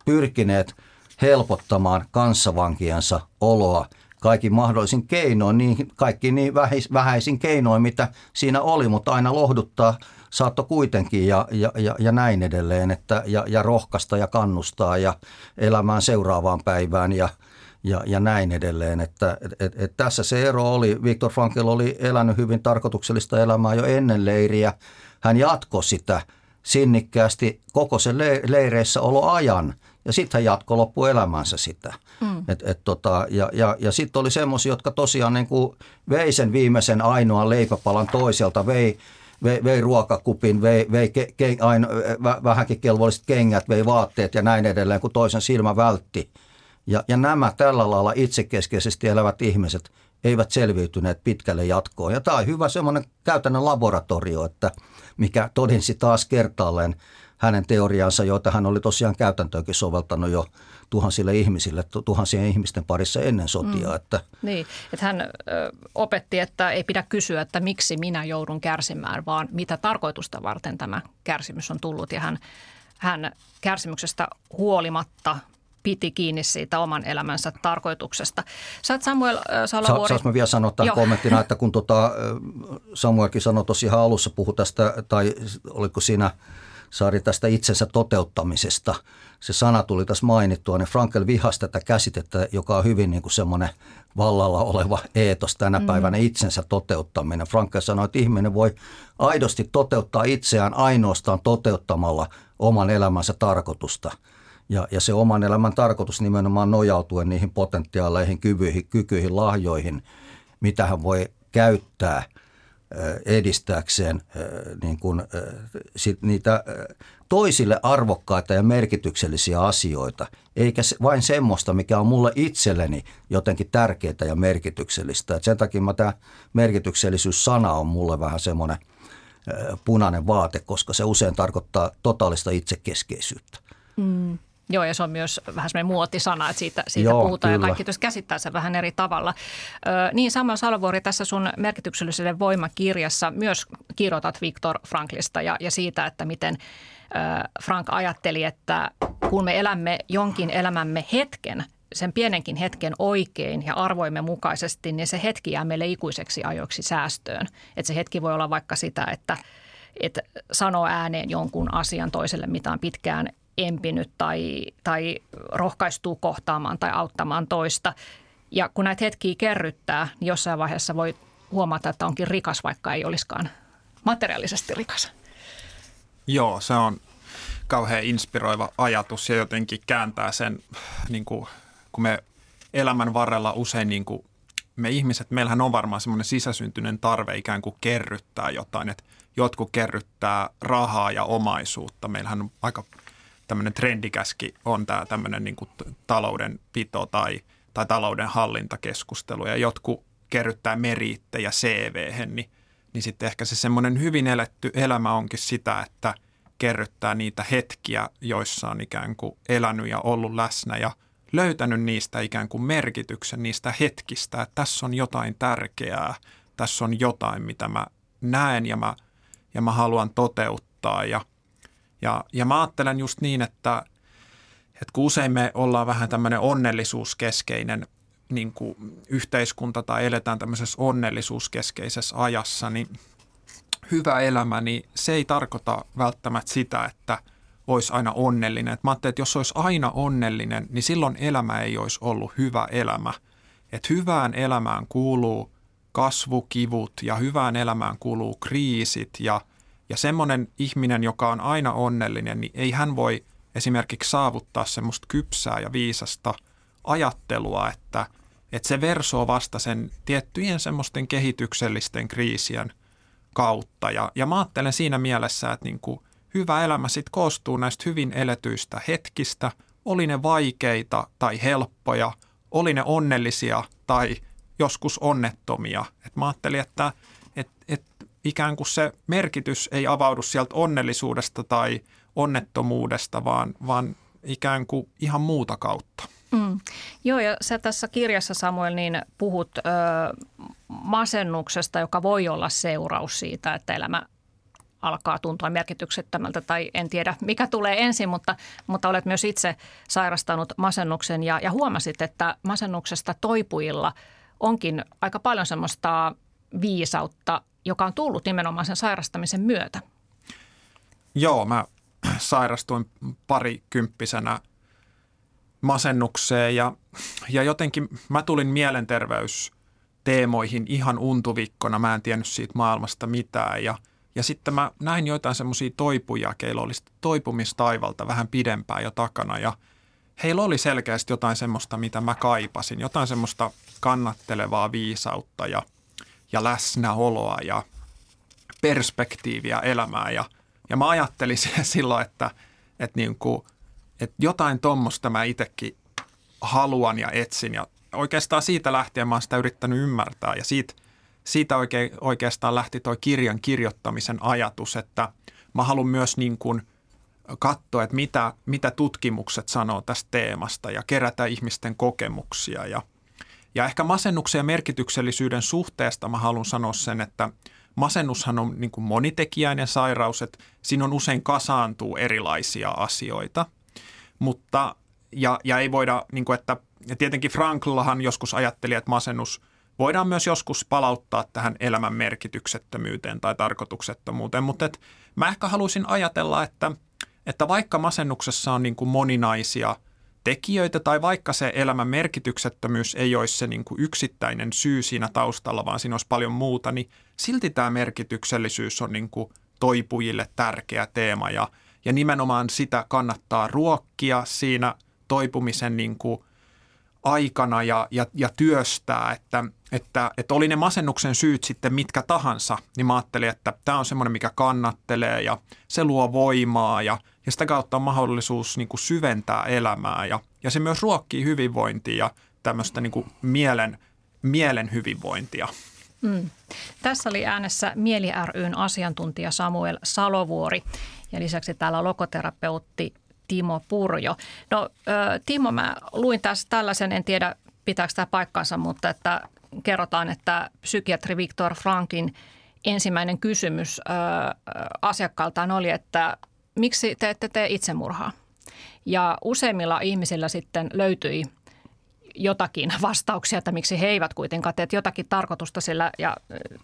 pyrkineet – helpottamaan kanssavankiansa oloa kaikin mahdollisin keinoin, niin kaikki niin vähäisin keinoin, mitä siinä oli, mutta aina lohduttaa saatto kuitenkin ja, ja, ja, ja näin edelleen, että, ja, ja rohkaista ja kannustaa ja elämään seuraavaan päivään ja, ja, ja näin edelleen. Että, et, et, et tässä se ero oli. Viktor Frankl oli elänyt hyvin tarkoituksellista elämää jo ennen leiriä. Hän jatkoi sitä sinnikkäästi koko sen leireissä oloajan ja sitten hän jatkoi loppuelämänsä sitä. Mm. Et, et tota, ja ja, ja sitten oli semmoisia, jotka tosiaan niin kuin vei sen viimeisen ainoan leipäpalan toiselta, vei, vei, vei ruokakupin, vei, vei ke, ke, aino, vähänkin kelvolliset kengät, vei vaatteet ja näin edelleen, kun toisen silmä vältti. Ja, ja nämä tällä lailla itsekeskeisesti elävät ihmiset eivät selviytyneet pitkälle jatkoon. Ja tämä on hyvä semmoinen käytännön laboratorio, että mikä todinsi taas kertaalleen – hänen teoriaansa, joita hän oli tosiaan käytäntöönkin soveltanut jo tuhansille ihmisille, tuhansien ihmisten parissa ennen sotia. Mm. Että. Niin, että hän ö, opetti, että ei pidä kysyä, että miksi minä joudun kärsimään, vaan mitä tarkoitusta varten tämä kärsimys on tullut. Ja hän, hän kärsimyksestä huolimatta piti kiinni siitä oman elämänsä tarkoituksesta. Sä Samuel Salavuori... Sa, saanko mä vielä sanoa tämän Joo. kommenttina, että kun tota Samuelkin sanoi tuossa ihan alussa, puhu tästä, tai oliko siinä – Saari tästä itsensä toteuttamisesta. Se sana tuli tässä mainittua, niin Frankel vihasi tätä käsitettä, joka on hyvin niin kuin semmoinen vallalla oleva eetos tänä mm. päivänä itsensä toteuttaminen. Frankel sanoi, että ihminen voi aidosti toteuttaa itseään ainoastaan toteuttamalla oman elämänsä tarkoitusta. Ja, ja se oman elämän tarkoitus nimenomaan nojautuen niihin potentiaaleihin, kyvyihin, kykyihin, lahjoihin, mitä hän voi käyttää – edistääkseen niin kuin, sit niitä toisille arvokkaita ja merkityksellisiä asioita, eikä vain semmoista, mikä on mulle itselleni jotenkin tärkeää ja merkityksellistä. Et sen takia mä tämä merkityksellisyys-sana on mulle vähän semmoinen punainen vaate, koska se usein tarkoittaa totaalista itsekeskeisyyttä. Mm. Joo, ja se on myös vähän semmoinen muotisana, että siitä, siitä Joo, puhutaan kyllä. ja kaikki tietysti käsittää sen vähän eri tavalla. Ö, niin Samuel Salvuori, tässä sun merkityksellisyyden voimakirjassa myös kirjoitat Viktor Franklista ja, ja siitä, että miten ö, Frank ajatteli, että kun me elämme jonkin elämämme hetken, sen pienenkin hetken oikein ja arvoimme mukaisesti, niin se hetki jää meille ikuiseksi ajoiksi säästöön. Että se hetki voi olla vaikka sitä, että, että sanoo ääneen jonkun asian toiselle, mitä on pitkään empinyt tai, tai rohkaistuu kohtaamaan tai auttamaan toista. Ja kun näitä hetkiä kerryttää, niin jossain vaiheessa voi huomata, että onkin rikas, vaikka ei olisikaan materiaalisesti rikas. Joo, se on kauhean inspiroiva ajatus ja jotenkin kääntää sen, niin kuin, kun me elämän varrella usein niin kuin, me ihmiset, meillähän on varmaan semmoinen sisäsyntyinen tarve ikään kuin kerryttää jotain, että jotkut kerryttää rahaa ja omaisuutta. Meillähän on aika tämmöinen trendikäski on tämä tämmöinen niin kuin taloudenpito tai, tai talouden hallintakeskustelu ja jotkut kerryttää meriittejä cv niin, niin sitten ehkä se semmoinen hyvin eletty elämä onkin sitä, että kerryttää niitä hetkiä, joissa on ikään kuin elänyt ja ollut läsnä ja löytänyt niistä ikään kuin merkityksen niistä hetkistä, että tässä on jotain tärkeää, tässä on jotain, mitä mä näen ja mä, ja mä haluan toteuttaa ja – ja, ja mä ajattelen just niin, että, että kun usein me ollaan vähän tämmöinen onnellisuuskeskeinen niin kuin yhteiskunta tai eletään tämmöisessä onnellisuuskeskeisessä ajassa, niin hyvä elämä, niin se ei tarkoita välttämättä sitä, että olisi aina onnellinen. Et mä ajattelin, että jos olisi aina onnellinen, niin silloin elämä ei olisi ollut hyvä elämä. Että hyvään elämään kuuluu kasvukivut ja hyvään elämään kuuluu kriisit ja – ja semmoinen ihminen, joka on aina onnellinen, niin ei hän voi esimerkiksi saavuttaa semmoista kypsää ja viisasta ajattelua, että, että se versoo vasta sen tiettyjen semmoisten kehityksellisten kriisien kautta. Ja, ja mä ajattelen siinä mielessä, että niin kuin hyvä elämä sitten koostuu näistä hyvin eletyistä hetkistä, oli ne vaikeita tai helppoja, oli ne onnellisia tai joskus onnettomia. Et mä ajattelin, että et, et ikään kuin se merkitys ei avaudu sieltä onnellisuudesta tai onnettomuudesta, vaan, vaan ikään kuin ihan muuta kautta. Mm. Joo, ja sä tässä kirjassa Samuel niin puhut ö, masennuksesta, joka voi olla seuraus siitä, että elämä alkaa tuntua merkityksettömältä tai en tiedä mikä tulee ensin, mutta, mutta olet myös itse sairastanut masennuksen ja, ja huomasit, että masennuksesta toipujilla onkin aika paljon semmoista viisautta joka on tullut nimenomaan sen sairastamisen myötä? Joo, mä sairastuin parikymppisenä masennukseen ja, ja jotenkin mä tulin mielenterveysteemoihin ihan untuvikkona. Mä en tiennyt siitä maailmasta mitään ja, ja sitten mä näin joitain semmoisia toipuja, keillä oli toipumistaivalta vähän pidempään jo takana ja heillä oli selkeästi jotain semmoista, mitä mä kaipasin, jotain semmoista kannattelevaa viisautta ja – ja läsnäoloa ja perspektiiviä elämää. Ja, ja mä ajattelin silloin, että, että, niin kuin, että jotain tuommoista mä itsekin haluan ja etsin. Ja oikeastaan siitä lähtien mä oon sitä yrittänyt ymmärtää. Ja siitä, siitä oikein, oikeastaan lähti toi kirjan kirjoittamisen ajatus, että mä haluan myös niin kuin katsoa, että mitä, mitä tutkimukset sanoo tästä teemasta ja kerätä ihmisten kokemuksia ja – ja ehkä masennuksen ja merkityksellisyyden suhteesta mä haluan sanoa sen, että masennushan on niin kuin monitekijäinen sairaus, että siinä on usein kasaantuu erilaisia asioita, mutta ja, ja ei voida, niin kuin että ja tietenkin Franklahan joskus ajatteli, että masennus voidaan myös joskus palauttaa tähän elämän merkityksettömyyteen tai tarkoituksettomuuteen, mutta et mä ehkä haluaisin ajatella, että, että vaikka masennuksessa on niin kuin moninaisia – tekijöitä tai vaikka se elämän merkityksettömyys ei olisi se niin kuin yksittäinen syy siinä taustalla, vaan siinä olisi paljon muuta, niin silti tämä merkityksellisyys on niin kuin toipujille tärkeä teema ja, ja nimenomaan sitä kannattaa ruokkia siinä toipumisen niin kuin aikana ja, ja, ja työstää, että, että, että oli ne masennuksen syyt sitten mitkä tahansa, niin mä ajattelin, että tämä on semmoinen, mikä kannattelee ja se luo voimaa ja – ja sitä kautta on mahdollisuus niin kuin syventää elämää ja, ja se myös ruokkii hyvinvointia ja tämmöistä niin kuin mielen, mielen hyvinvointia. Mm. Tässä oli äänessä Mieli ryn asiantuntija Samuel Salovuori ja lisäksi täällä lokoterapeutti Timo Purjo. No Timo, mä luin tässä tällaisen, en tiedä pitääkö tämä paikkansa, mutta että kerrotaan, että psykiatri Viktor Frankin ensimmäinen kysymys asiakkaaltaan oli, että miksi te ette tee itsemurhaa? Ja useimmilla ihmisillä sitten löytyi jotakin vastauksia, että miksi he eivät kuitenkaan tee jotakin tarkoitusta sillä ja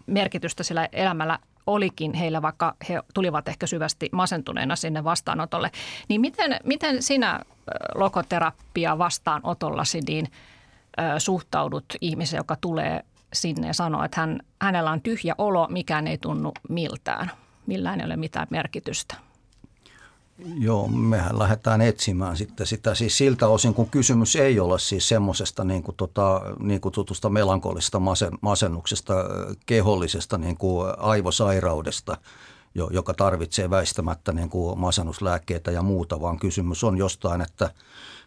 merkitystä sillä elämällä olikin heillä, vaikka he tulivat ehkä syvästi masentuneena sinne vastaanotolle. Niin miten, miten sinä lokoterapia vastaanotollasi niin suhtaudut ihmiseen, joka tulee sinne ja sanoo, että hän, hänellä on tyhjä olo, mikään ei tunnu miltään, millään ei ole mitään merkitystä? Joo, mehän lähdetään etsimään sitten sitä. Siis siltä osin, kun kysymys ei ole siis semmoisesta niin, kuin tota, niin kutsutusta melankolista masen, masennuksesta, kehollisesta niin kuin aivosairaudesta, joka tarvitsee väistämättä niin kuin masennuslääkkeitä ja muuta, vaan kysymys on jostain, että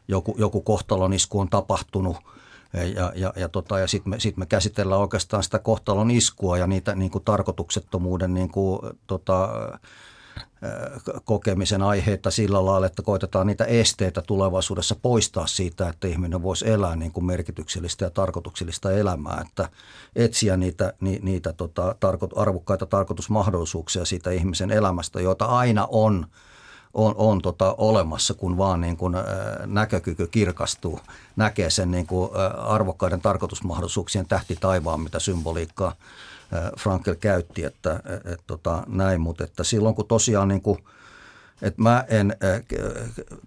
joku, joku kohtalonisku on tapahtunut. Ja, ja, ja, tota, ja sitten me, sit me käsitellään oikeastaan sitä kohtalon iskua ja niitä niin kuin tarkoituksettomuuden niin kuin, tota, kokemisen aiheita sillä lailla, että koitetaan niitä esteitä tulevaisuudessa poistaa siitä, että ihminen voisi elää niin kuin merkityksellistä ja tarkoituksellista elämää, että etsiä niitä, ni, niitä tota, tarko, arvokkaita tarkoitusmahdollisuuksia siitä ihmisen elämästä, joita aina on, on, on tota, olemassa, kun vaan niin kuin, näkökyky kirkastuu, näkee sen niin kuin, arvokkaiden tarkoitusmahdollisuuksien tähti taivaan, mitä symboliikkaa Frankel käytti, että et, et, tota, näin, mutta että silloin kun tosiaan niin kuin, että mä en,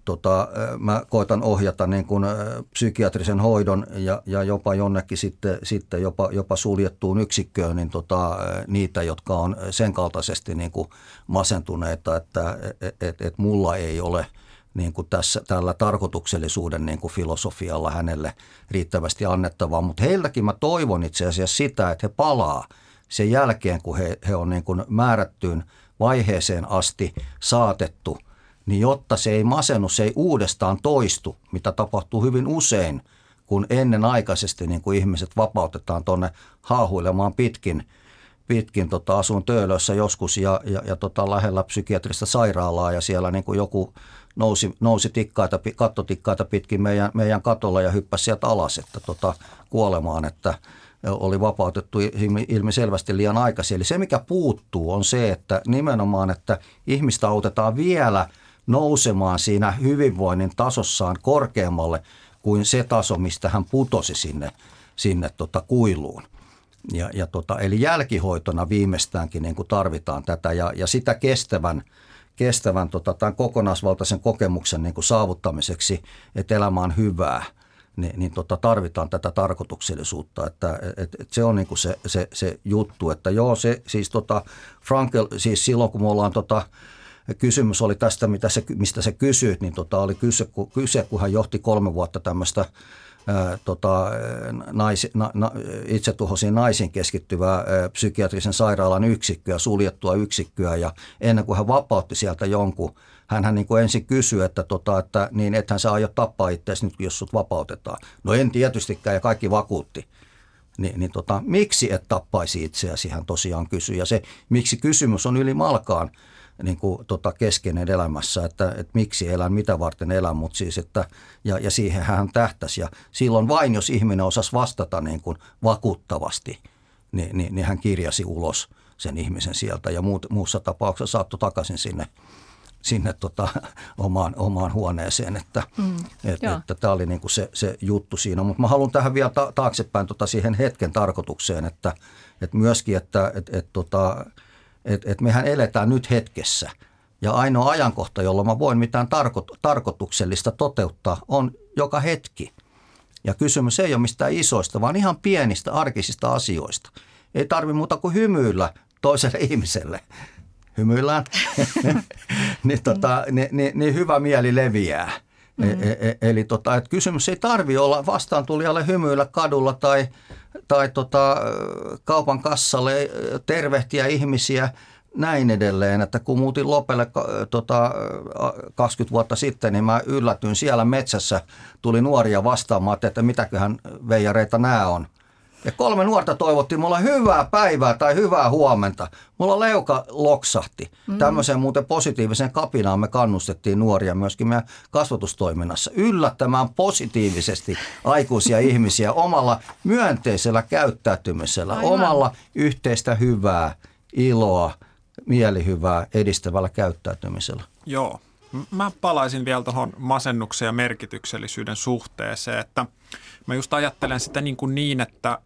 tota, mä koitan ohjata niin kuin psykiatrisen hoidon ja, ja jopa jonnekin sitten, sitten jopa, jopa suljettuun yksikköön niin tota, niitä, jotka on sen kaltaisesti niin kuin masentuneita, että et, et, et mulla ei ole niin kuin tässä, tällä tarkoituksellisuuden niin kuin filosofialla hänelle riittävästi annettavaa, mutta heiltäkin mä toivon itse asiassa sitä, että he palaa – sen jälkeen, kun he, he on niin kuin määrättyyn vaiheeseen asti saatettu, niin jotta se ei masennu, se ei uudestaan toistu, mitä tapahtuu hyvin usein, kun ennenaikaisesti niin kuin ihmiset vapautetaan tuonne haahuilemaan pitkin, pitkin tota, asun töölössä joskus ja, ja, ja tota, lähellä psykiatrista sairaalaa ja siellä niin kuin joku nousi, nousi tikkaita, kattotikkaita pitkin meidän, meidän katolla ja hyppäsi sieltä alas että tota, kuolemaan, että – oli vapautettu ilmiselvästi liian aikaisin. Eli se, mikä puuttuu, on se, että nimenomaan, että ihmistä autetaan vielä nousemaan siinä hyvinvoinnin tasossaan korkeammalle kuin se taso, mistä hän putosi sinne, sinne tota kuiluun. Ja, ja tota, eli jälkihoitona viimeistäänkin niin kuin tarvitaan tätä ja, ja sitä kestävän, kestävän tota, tämän kokonaisvaltaisen kokemuksen niin kuin saavuttamiseksi, että elämä on hyvää – niin, niin tota, tarvitaan tätä tarkoituksellisuutta. Että, et, et se on niin kuin se, se, se, juttu, että joo, se siis tota, Frankel, siis silloin kun me ollaan tota, kysymys oli tästä, mitä se, mistä se kysyit, niin tota, oli kyse, kyse, kun hän johti kolme vuotta tämmöistä tota, nais, na, na, naisiin keskittyvää ää, psykiatrisen sairaalan yksikköä, suljettua yksikköä ja ennen kuin hän vapautti sieltä jonkun hän niin kuin ensin kysyi, että, tota, että niin ethän sä aio tappaa itseäsi nyt, jos sut vapautetaan. No en tietystikään ja kaikki vakuutti. Ni, niin tota, miksi et tappaisi itseäsi, hän tosiaan kysyi. Ja se, miksi kysymys on ylimalkaan niin kuin, tota, keskeinen elämässä, että, että miksi elän, mitä varten elän, mutta siis, että, ja, ja siihen hän tähtäsi. Ja silloin vain, jos ihminen osasi vastata niin kuin vakuuttavasti, niin, niin, niin hän kirjasi ulos sen ihmisen sieltä ja muut, muussa tapauksessa saattoi takaisin sinne sinne tota, omaan, omaan huoneeseen, että mm, et, että tämä oli niin kuin se, se juttu siinä. Mutta mä haluan tähän vielä ta- taaksepäin tota siihen hetken tarkoitukseen, että, että myöskin, että et, et, tota, et, et mehän eletään nyt hetkessä. Ja ainoa ajankohta, jolloin mä voin mitään tarko- tarkoituksellista toteuttaa, on joka hetki. Ja kysymys ei ole mistään isoista, vaan ihan pienistä arkisista asioista. Ei tarvi muuta kuin hymyillä toiselle ihmiselle hymyillään, niin, tota, niin, niin, niin hyvä mieli leviää. E, e, e, eli tota, et kysymys ei tarvi olla vastaantulijalle hymyillä kadulla tai, tai tota, kaupan kassalle tervehtiä ihmisiä näin edelleen, että kun muutin Lopelle tota, 20 vuotta sitten, niin mä yllätyin siellä metsässä, tuli nuoria vastaamaan, että mitäköhän veijareita nämä on. Ja kolme nuorta toivotti mulla hyvää päivää tai hyvää huomenta. Mulla leuka loksahti. Mm. Tämmöiseen muuten positiiviseen kapinaan me kannustettiin nuoria myöskin meidän kasvatustoiminnassa yllättämään positiivisesti aikuisia ihmisiä omalla myönteisellä käyttäytymisellä, Aivan. omalla yhteistä hyvää, iloa, mielihyvää edistävällä käyttäytymisellä. Joo. Mä palaisin vielä tuohon masennuksen ja merkityksellisyyden suhteeseen, että mä just ajattelen sitä niin, kuin niin että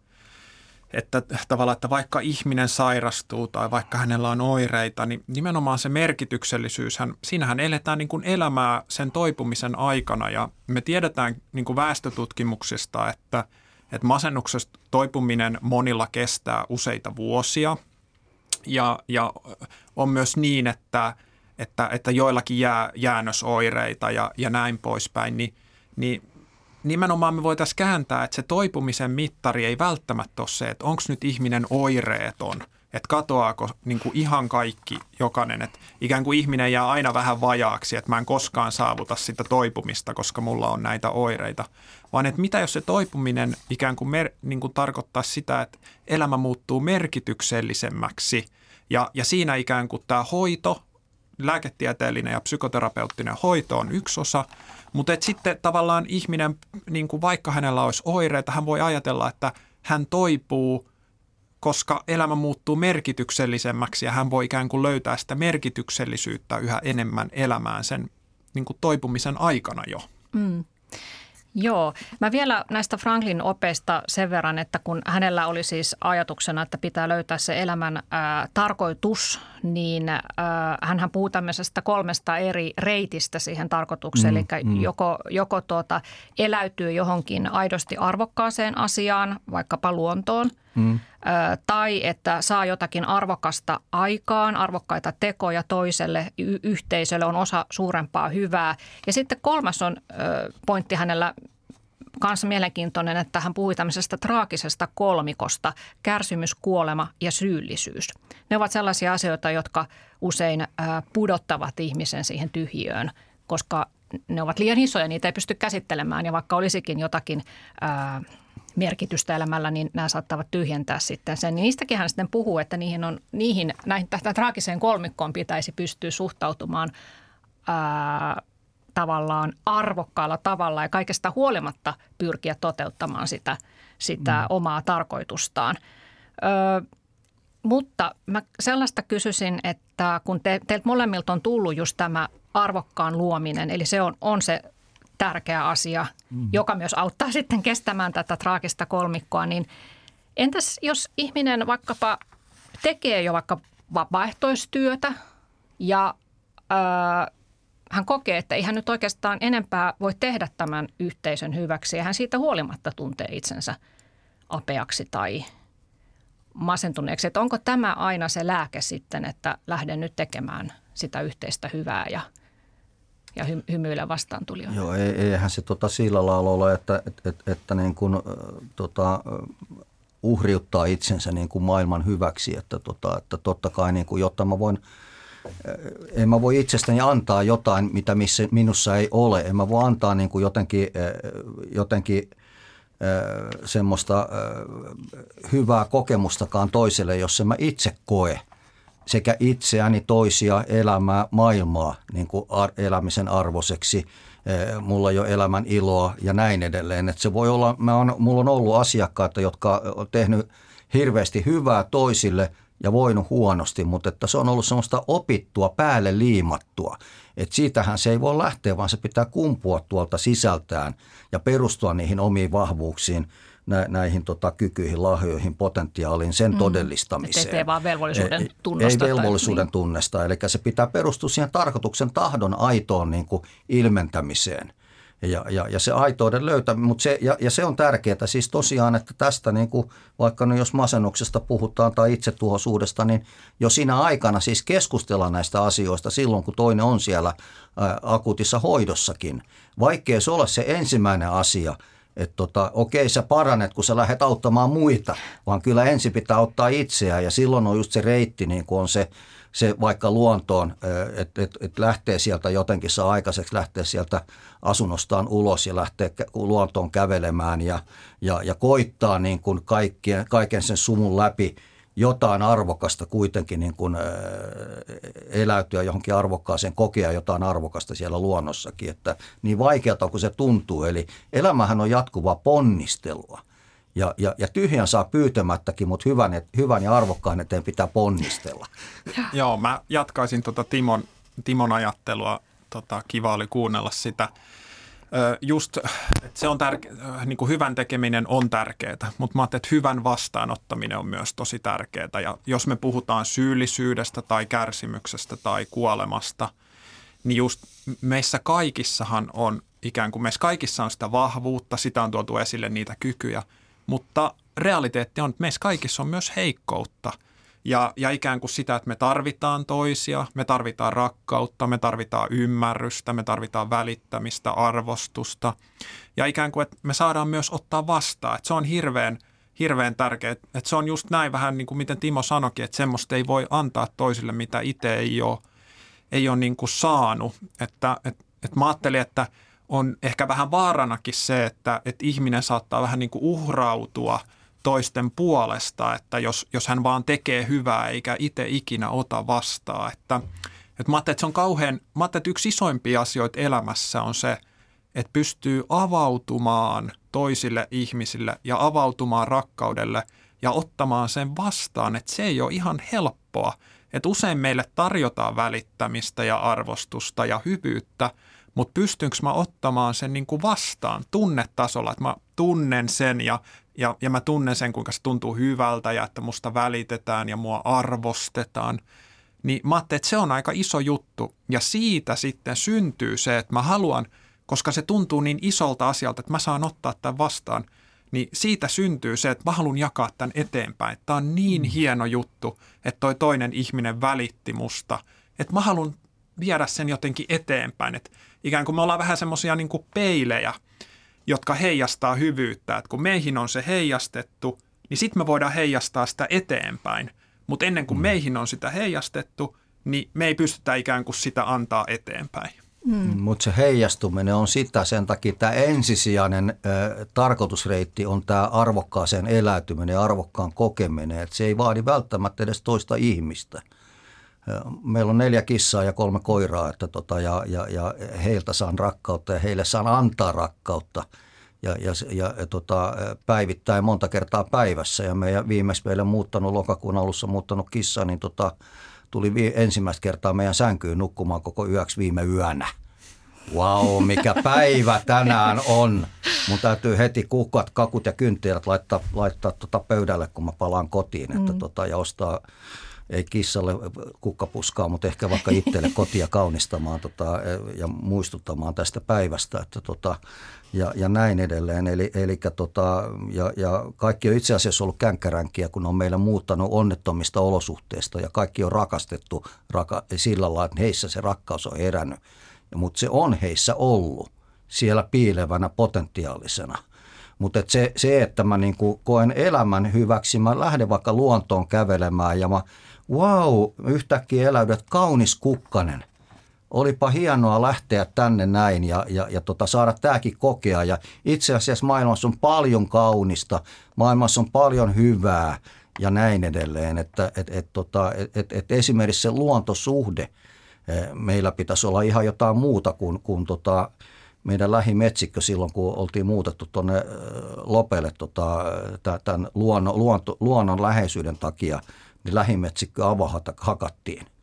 että tavallaan, että vaikka ihminen sairastuu tai vaikka hänellä on oireita, niin nimenomaan se merkityksellisyys, siinähän eletään niin kuin elämää sen toipumisen aikana. Ja me tiedetään niin kuin väestötutkimuksista, että, että masennuksesta toipuminen monilla kestää useita vuosia. Ja, ja on myös niin, että, että, että joillakin jää jäännösoireita ja, ja näin poispäin, niin, niin nimenomaan me voitaisiin kääntää, että se toipumisen mittari ei välttämättä ole se, että onko nyt ihminen oireeton että katoaako niin kuin ihan kaikki jokainen, että ikään kuin ihminen jää aina vähän vajaaksi, että mä en koskaan saavuta sitä toipumista, koska mulla on näitä oireita, vaan että mitä jos se toipuminen ikään kuin, mer, niin kuin tarkoittaa sitä, että elämä muuttuu merkityksellisemmäksi? Ja, ja siinä ikään kuin tämä hoito, lääketieteellinen ja psykoterapeuttinen hoito on yksi osa, mutta että sitten tavallaan ihminen, niin kuin vaikka hänellä olisi oireita, hän voi ajatella, että hän toipuu – koska elämä muuttuu merkityksellisemmäksi ja hän voi ikään kuin löytää sitä merkityksellisyyttä yhä enemmän elämään sen niin kuin toipumisen aikana jo. Mm. Joo, mä vielä näistä Franklin opeista sen verran, että kun hänellä oli siis ajatuksena, että pitää löytää se elämän ää, tarkoitus, niin hän puhuu tämmöisestä kolmesta eri reitistä siihen tarkoitukseen. Mm, Eli mm. joko, joko tuota, eläytyy johonkin aidosti arvokkaaseen asiaan, vaikkapa luontoon, mm. tai että saa jotakin arvokasta aikaan, arvokkaita tekoja toiselle y- yhteisölle, on osa suurempaa hyvää. Ja sitten kolmas on pointti hänellä kanssa mielenkiintoinen, että hän puhui tämmöisestä traagisesta kolmikosta, kärsimys, kuolema ja syyllisyys. Ne ovat sellaisia asioita, jotka usein pudottavat ihmisen siihen tyhjiöön, koska ne ovat liian isoja, niitä ei pysty käsittelemään ja vaikka olisikin jotakin ää, merkitystä elämällä, niin nämä saattavat tyhjentää sitten sen. Niin niistäkin hän sitten puhuu, että niihin on, niihin, näihin, tähän traagiseen kolmikkoon pitäisi pystyä suhtautumaan ää, tavallaan arvokkaalla tavalla ja kaikesta huolimatta pyrkiä toteuttamaan sitä, sitä mm. omaa tarkoitustaan. Ö, mutta mä sellaista kysyisin, että kun te, teiltä molemmilta on tullut just tämä arvokkaan luominen, eli se on, on se tärkeä asia, mm. joka myös auttaa sitten kestämään tätä traagista kolmikkoa, niin entäs jos ihminen vaikkapa tekee jo vaikka vapaaehtoistyötä ja ö, hän kokee, että ei hän nyt oikeastaan enempää voi tehdä tämän yhteisön hyväksi ja hän siitä huolimatta tuntee itsensä apeaksi tai masentuneeksi. Että onko tämä aina se lääke sitten, että lähden nyt tekemään sitä yhteistä hyvää ja, ja hy, hymyillä vastaan tuli. Joo, ei, eihän se tota sillä lailla ole, että, että, että, että niin kuin, tota, uhriuttaa itsensä niin kuin maailman hyväksi. Että, tota, että totta kai, niin kuin, jotta mä voin – en mä voi itsestäni antaa jotain, mitä missä minussa ei ole. En mä voi antaa niin kuin jotenkin, jotenkin semmoista hyvää kokemustakaan toiselle, jos en mä itse koe sekä itseäni, toisia, elämää, maailmaa niin kuin elämisen arvoiseksi. Mulla on jo elämän iloa ja näin edelleen. Että se voi olla, mä on, mulla on ollut asiakkaita, jotka on tehnyt hirveästi hyvää toisille – ja voinut huonosti, mutta että se on ollut semmoista opittua, päälle liimattua. Että siitähän se ei voi lähteä, vaan se pitää kumpua tuolta sisältään ja perustua niihin omiin vahvuuksiin, nä, näihin tota, kykyihin, lahjoihin, potentiaaliin, sen mm. todellistamiseen. Ei vaan velvollisuuden tunnesta. Ei velvollisuuden tai, tunnesta, eli se pitää perustua siihen tarkoituksen tahdon aitoon niin kuin ilmentämiseen – ja, ja, ja se aitouden löytäminen, mutta se, ja, ja se on tärkeää siis tosiaan, että tästä niin kuin, vaikka nyt jos masennuksesta puhutaan tai itsetuhoisuudesta, niin jo siinä aikana siis keskustella näistä asioista silloin, kun toinen on siellä ää, akuutissa hoidossakin. Vaikkei se ole se ensimmäinen asia, että tota, okei sä paranet, kun sä lähdet auttamaan muita, vaan kyllä ensin pitää auttaa itseään. Ja silloin on just se reitti, niin kuin on se se vaikka luontoon, että et, et lähtee sieltä jotenkin, saa aikaiseksi lähteä sieltä asunnostaan ulos ja lähtee luontoon kävelemään ja, ja, ja koittaa niin kuin kaikkien, kaiken sen sumun läpi jotain arvokasta kuitenkin niin kuin, eläytyä johonkin arvokkaaseen, kokea jotain arvokasta siellä luonnossakin, että niin vaikealta kuin se tuntuu. Eli elämähän on jatkuvaa ponnistelua – ja, ja, ja tyhjän saa pyytämättäkin, mutta hyvän, hyvän ja arvokkaan eteen pitää ponnistella. Joo, mä jatkaisin tuota Timon, Timon ajattelua. Tota, kiva oli kuunnella sitä. Just, että se on tärke, niin kuin hyvän tekeminen on tärkeää, mutta mä että hyvän vastaanottaminen on myös tosi tärkeää. Ja jos me puhutaan syyllisyydestä tai kärsimyksestä tai kuolemasta, niin just meissä kaikissahan on ikään kuin meissä kaikissa on sitä vahvuutta, sitä on tuotu esille niitä kykyjä – mutta realiteetti on, että meissä kaikissa on myös heikkoutta. Ja, ja ikään kuin sitä, että me tarvitaan toisia, me tarvitaan rakkautta, me tarvitaan ymmärrystä, me tarvitaan välittämistä, arvostusta. Ja ikään kuin, että me saadaan myös ottaa vastaan. Että se on hirveän, hirveän tärkeä. Että se on just näin vähän niin kuin miten Timo sanoikin, että semmoista ei voi antaa toisille, mitä itse ei ole, ei ole niin kuin saanut. Että, että, että mä ajattelin, että on ehkä vähän vaaranakin se, että, että ihminen saattaa vähän niin kuin uhrautua toisten puolesta, että jos, jos hän vaan tekee hyvää eikä itse ikinä ota vastaan. Että, että mä että se on kauhean, mä että yksi isoimpia asioita elämässä on se, että pystyy avautumaan toisille ihmisille ja avautumaan rakkaudelle ja ottamaan sen vastaan, että se ei ole ihan helppoa. Että usein meille tarjotaan välittämistä ja arvostusta ja hyvyyttä, mutta pystynkö mä ottamaan sen niin kuin vastaan tunnetasolla, että mä tunnen sen ja, ja, ja mä tunnen sen, kuinka se tuntuu hyvältä ja että musta välitetään ja mua arvostetaan. Niin mä ajattelin, että se on aika iso juttu ja siitä sitten syntyy se, että mä haluan – koska se tuntuu niin isolta asialta, että mä saan ottaa tämän vastaan, niin siitä syntyy se, että mä haluan jakaa tämän eteenpäin. Tämä on niin mm. hieno juttu, että toi toinen ihminen välitti musta, että mä haluan viedä sen jotenkin eteenpäin. Että ikään kuin me ollaan vähän semmoisia niin peilejä, jotka heijastaa hyvyyttä. Että kun meihin on se heijastettu, niin sitten me voidaan heijastaa sitä eteenpäin. Mutta ennen kuin mm. meihin on sitä heijastettu, niin me ei pystytä ikään kuin sitä antaa eteenpäin. Mm. Mutta se heijastuminen on sitä, sen takia tämä ensisijainen ö, tarkoitusreitti on tämä arvokkaaseen eläytyminen ja arvokkaan kokeminen. Et se ei vaadi välttämättä edes toista ihmistä. Meillä on neljä kissaa ja kolme koiraa että tota, ja, ja, ja heiltä saan rakkautta ja heille saan antaa rakkautta ja, ja, ja, ja tota, päivittäin monta kertaa päivässä. Ja meidän viimeksi meille muuttanut lokakuun alussa muuttanut kissa, niin tota, tuli vi- ensimmäistä kertaa meidän sänkyyn nukkumaan koko yöksi viime yönä. Wow, mikä päivä tänään on. Mun täytyy heti kukat, kakut ja kynttilät laittaa, laittaa tota pöydälle, kun mä palaan kotiin. Että mm. tota, ja ostaa ei kissalle kukkapuskaa, mutta ehkä vaikka itselle kotia kaunistamaan tota, ja muistuttamaan tästä päivästä. Että tota, ja, ja näin edelleen. Eli, eli tota, ja, ja kaikki on itse asiassa ollut känkkäränkiä, kun on meillä muuttanut onnettomista olosuhteista ja kaikki on rakastettu raka, sillä lailla, että heissä se rakkaus on herännyt. Mutta se on heissä ollut siellä piilevänä potentiaalisena. Mutta se, se, että mä niinku koen elämän hyväksi, mä lähden vaikka luontoon kävelemään ja mä, wow, yhtäkkiä eläydet kaunis kukkanen olipa hienoa lähteä tänne näin ja, ja, ja tota, saada tämäkin kokea. Ja itse asiassa maailmassa on paljon kaunista, maailmassa on paljon hyvää ja näin edelleen. Että et, et, tota, et, et, esimerkiksi se luontosuhde eh, meillä pitäisi olla ihan jotain muuta kuin, kuin tota, meidän lähimetsikkö silloin, kun oltiin muutettu tuonne eh, Lopelle tota, tämän luonnon, luonto, luonnon läheisyyden takia, niin lähimetsikkö avohata hakattiin –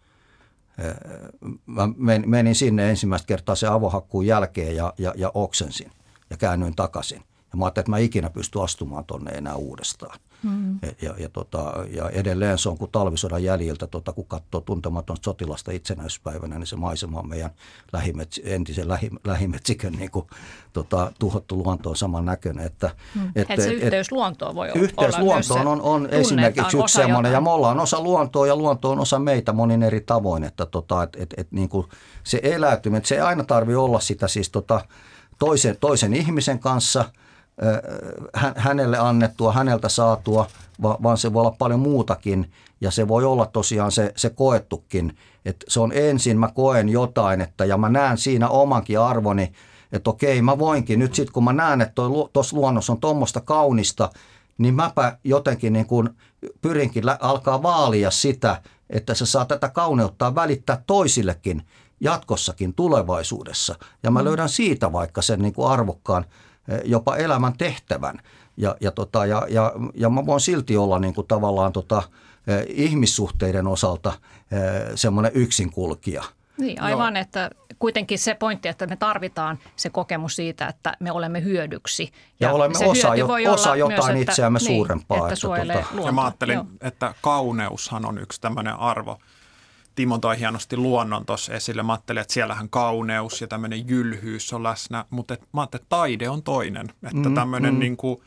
Mä menin sinne ensimmäistä kertaa se avohakkuun jälkeen ja, ja, ja oksensin ja käännyin takaisin. Ja mä ajattelin, että mä ikinä pysty astumaan tonne enää uudestaan. Mm. Ja, ja, tota, ja edelleen se on kuin talvisodan jäljiltä, tota, kun katsoo tuntematon sotilasta itsenäisyyspäivänä, niin se maisema on meidän lähimets, entisen lähi, lähimetsikön niin kuin, tota, tuhottu luonto on saman näköinen. Että, mm. et, et se yhteys et, luontoon voi yhteys olla luontoon on, on esimerkiksi yksi semmoinen, ja me ollaan osa luontoa ja luonto on osa meitä monin eri tavoin, että tota, et, et, et, niin kuin se eläytyminen, se ei aina tarvitse olla sitä siis tota, toisen, toisen ihmisen kanssa – hänelle annettua, häneltä saatua, vaan se voi olla paljon muutakin ja se voi olla tosiaan se, se koettukin. Että se on ensin, mä koen jotain että, ja mä näen siinä omankin arvoni, että okei, mä voinkin nyt sitten kun mä näen, että tuossa luonnossa on tuommoista kaunista, niin mäpä jotenkin niin kuin pyrinkin alkaa vaalia sitä, että se saa tätä kauneutta välittää toisillekin jatkossakin tulevaisuudessa. Ja mä mm. löydän siitä vaikka sen niin kuin arvokkaan – jopa elämän tehtävän. Ja, ja, tota, ja, ja, ja mä voin silti olla niin kuin tavallaan tota, eh, ihmissuhteiden osalta eh, semmoinen yksinkulkija. Niin, aivan, no. että kuitenkin se pointti, että me tarvitaan se kokemus siitä, että me olemme hyödyksi. Ja, ja olemme osa, jo, osa jotain myös, itseämme niin, suurempaa. Että, että tota. Ja mä ajattelin, Joo. että kauneushan on yksi tämmöinen arvo, Timo toi hienosti luonnon tuossa esille. Mä ajattelin, että siellähän kauneus ja tämmöinen jylhyys on läsnä, mutta et, mä ajattelin, että taide on toinen. Että mm, tämmöinen mm. niin kuin,